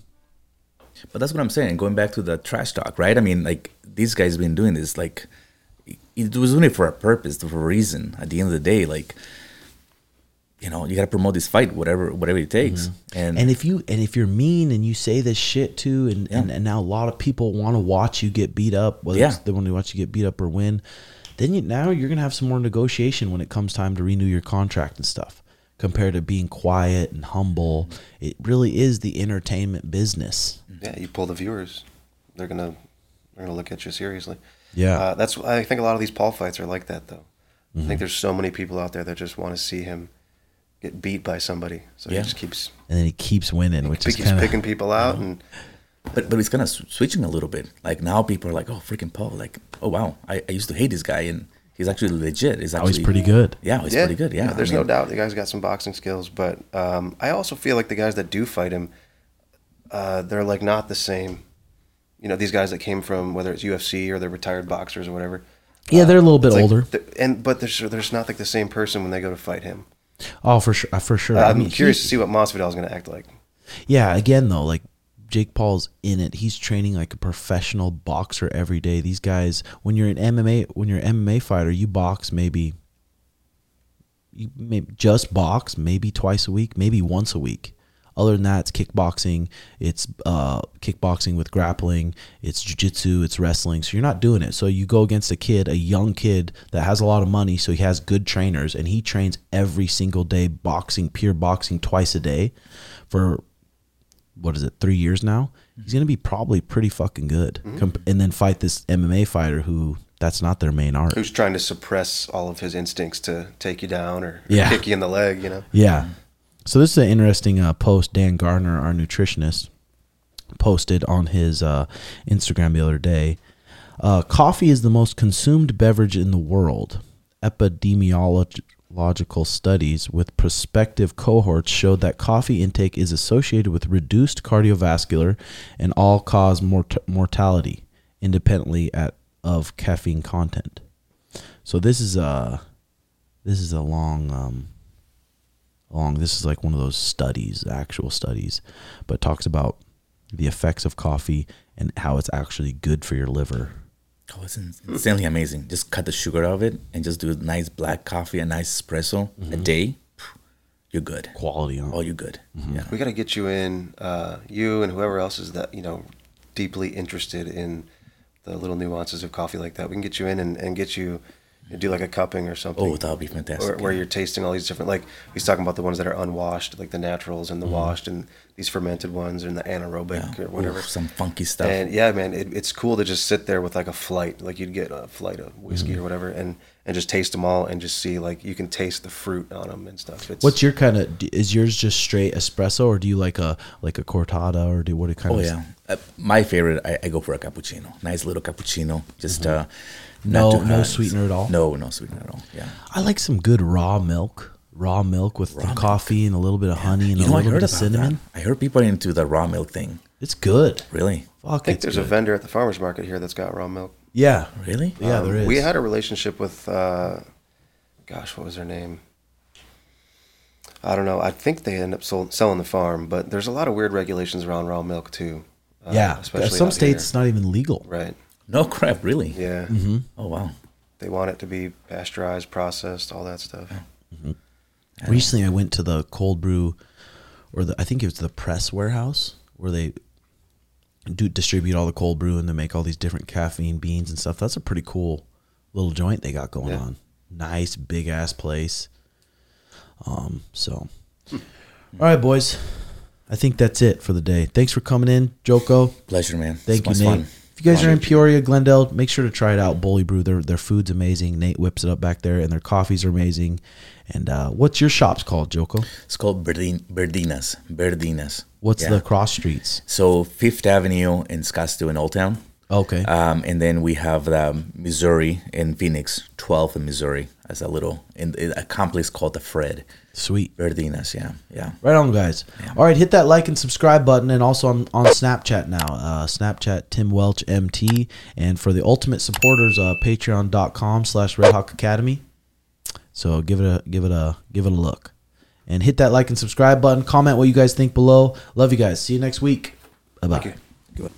[SPEAKER 3] But that's what I'm saying. Going back to the trash talk, right? I mean, like these guys been doing this. Like it was doing it for a purpose, for a reason. At the end of the day, like you know, you got to promote this fight, whatever, whatever it takes. Mm-hmm. And,
[SPEAKER 1] And if you and if you're mean and you say this shit too, and, and,
[SPEAKER 3] Yeah.
[SPEAKER 1] and now a lot of people want to watch you get beat up, whether
[SPEAKER 3] Yeah.
[SPEAKER 1] they want to watch you get beat up or win, then you now you're gonna have some more negotiation when it comes time to renew your contract and stuff. Compared to being quiet and humble, it really is the entertainment business.
[SPEAKER 2] Yeah, you pull the viewers. They're gonna they're gonna look at you seriously.
[SPEAKER 1] Yeah.
[SPEAKER 2] uh, that's I think a lot of these Paul fights are like that though. I
[SPEAKER 1] Mm-hmm.
[SPEAKER 2] think there's so many people out there that just want to see him get beat by somebody. So
[SPEAKER 3] Yeah.
[SPEAKER 2] he just keeps
[SPEAKER 1] And then he keeps winning, which is
[SPEAKER 2] keeps
[SPEAKER 1] kind
[SPEAKER 2] picking people out and
[SPEAKER 3] but but it's kind of switching a little bit. Like now, people are like, "Oh, freaking Paul!" Like, "Oh wow, I, I used to hate this guy, and he's actually legit. He's actually
[SPEAKER 1] always Oh, pretty good.
[SPEAKER 3] Yeah, he's pretty good. Yeah, I
[SPEAKER 2] there's
[SPEAKER 3] mean,
[SPEAKER 2] no doubt the guy's got some boxing skills, but um, I also feel like the guys that do fight him, uh, they're like not the same. You know, these guys that came from whether it's UFC or they're retired boxers or whatever.
[SPEAKER 1] Yeah, they're a little bit
[SPEAKER 2] It's like
[SPEAKER 1] older.
[SPEAKER 2] and but there's there's not like the same person when they go to fight him.
[SPEAKER 1] Oh, for sure, uh, for sure. I
[SPEAKER 2] I'm
[SPEAKER 1] mean,
[SPEAKER 2] curious
[SPEAKER 1] he-
[SPEAKER 2] to see what Masvidal is going to act like.
[SPEAKER 1] Yeah, again though, like Jake Paul's in it. He's training like a professional boxer every day. These guys, when you're an MMA, when you're an MMA fighter, you box maybe, you may just box maybe twice a week, maybe once a week. Other than that, it's kickboxing. It's uh, kickboxing with grappling. It's jujitsu. It's wrestling. So you're not doing it. So you go against a kid, a young kid that has a lot of money. So he has good trainers, and he trains every single day, boxing, pure boxing, twice a day, for what is it, three years now? He's gonna be probably pretty fucking good, Com- and then fight this MMA fighter who that's not their main art.
[SPEAKER 2] Who's trying to suppress all of his instincts to take you down or
[SPEAKER 1] Yeah.
[SPEAKER 2] kick you in the leg? You know.
[SPEAKER 1] Yeah. So this is an interesting uh, post Dan Gardner, our nutritionist, posted on his uh, Instagram the other day. Uh, coffee is the most consumed beverage in the world. Epidemiological studies with prospective cohorts showed that coffee intake is associated with reduced cardiovascular and all-cause mort- mortality, independently at of caffeine content. So this is a this is a long um, long. This is like one of those studies, actual studies, but talks about the effects of coffee and how it's actually good for your liver.
[SPEAKER 3] Oh, it's ins- insanely amazing. Just cut the sugar out of it and just do a nice black coffee, a nice espresso a day. You're good.
[SPEAKER 1] Quality on.
[SPEAKER 3] Oh, you're good. Yeah.
[SPEAKER 2] We got to get you in, uh, you and whoever else is that you know deeply interested in the little nuances of coffee like that. We can get you in and, and get you do like a cupping or something.
[SPEAKER 3] Oh, that would be fantastic.
[SPEAKER 2] Or, where you're tasting all these different, like he's talking about the ones that are unwashed, like the naturals and the washed, and these fermented ones and the anaerobic.
[SPEAKER 3] Yeah.
[SPEAKER 2] or whatever.
[SPEAKER 3] Oof, some funky stuff.
[SPEAKER 2] And yeah, man, it, it's cool to just sit there with like a flight, like you'd get a flight of whiskey
[SPEAKER 3] Mm-hmm.
[SPEAKER 2] or whatever, and and just taste them all and just see like you can taste the fruit on them and stuff. It's,
[SPEAKER 1] What's your kind of? Is yours just straight espresso, or do you like a like a cortada, or do what kind
[SPEAKER 3] Oh
[SPEAKER 1] of?
[SPEAKER 3] yeah, uh, my favorite. I, I go for a cappuccino. Nice little cappuccino. Just uh,
[SPEAKER 1] Mm-hmm. No- no
[SPEAKER 3] hot.
[SPEAKER 1] sweetener at all?
[SPEAKER 3] No, no sweetener at all. Yeah.
[SPEAKER 1] I like some good raw milk. Raw milk with the
[SPEAKER 3] milk.
[SPEAKER 1] coffee and a little bit of honey and
[SPEAKER 3] You
[SPEAKER 1] a
[SPEAKER 3] know, I
[SPEAKER 1] little bit of cinnamon.
[SPEAKER 3] that. I heard people into the raw milk thing.
[SPEAKER 1] It's good.
[SPEAKER 3] Really?
[SPEAKER 1] Fuck, I
[SPEAKER 2] think
[SPEAKER 1] it's
[SPEAKER 2] there's a vendor at the farmers market here that's got raw milk.
[SPEAKER 1] Yeah,
[SPEAKER 3] Really?
[SPEAKER 1] yeah,
[SPEAKER 2] Um,
[SPEAKER 1] there is.
[SPEAKER 2] We had a relationship with, uh, gosh, what was her name? I don't know. I think they end up sold, selling the farm, but there's a lot of weird regulations around raw milk too. uh,
[SPEAKER 1] yeah.
[SPEAKER 2] especially
[SPEAKER 1] Some states
[SPEAKER 2] here.
[SPEAKER 1] it's not even legal.
[SPEAKER 2] Right.
[SPEAKER 3] No crap. Really?
[SPEAKER 2] Yeah.
[SPEAKER 1] Mm-hmm.
[SPEAKER 3] Oh wow.
[SPEAKER 2] They want it to be pasteurized, processed, all that stuff.
[SPEAKER 1] Recently, I went to the cold brew, or the I think it was the press warehouse where they do distribute all the cold brew and they make all these different caffeine beans and stuff. That's a pretty cool little joint they got going
[SPEAKER 2] Yeah.
[SPEAKER 1] on. Nice big ass place. Um, so all right, boys. I think that's it for the day. Thanks for coming in, Joko.
[SPEAKER 3] Pleasure, man.
[SPEAKER 1] Thank
[SPEAKER 3] This
[SPEAKER 1] you, Nate.
[SPEAKER 3] fun.
[SPEAKER 1] If you guys are in Peoria, Glendale, make sure to try it out. Bully Brew, their their food's amazing. Nate whips it up back there, and their coffees are amazing. And uh, what's your shop's called, Joko?
[SPEAKER 3] It's called Berdin- Berdena's. Berdena's.
[SPEAKER 1] What's
[SPEAKER 3] Yeah.
[SPEAKER 1] the cross streets?
[SPEAKER 3] So Fifth Avenue in Scottsdale in Old Town.
[SPEAKER 1] Okay,
[SPEAKER 3] Um, and then we have the Missouri in Phoenix, 12th in Missouri, as a little in, in a complex called the Fred.
[SPEAKER 1] sweet.
[SPEAKER 3] Berdena's, yeah, yeah.
[SPEAKER 1] Right on, guys. All right, hit that like and subscribe button, and also on, on Snapchat now. Uh, Snapchat Tim Welch MT, and for the ultimate supporters, uh, Patreon.com slash Red Hawk Academy. So give it a give it a give it a look, and hit that like and subscribe button. Comment what you guys think below. Love you guys. See you next week. Bye bye.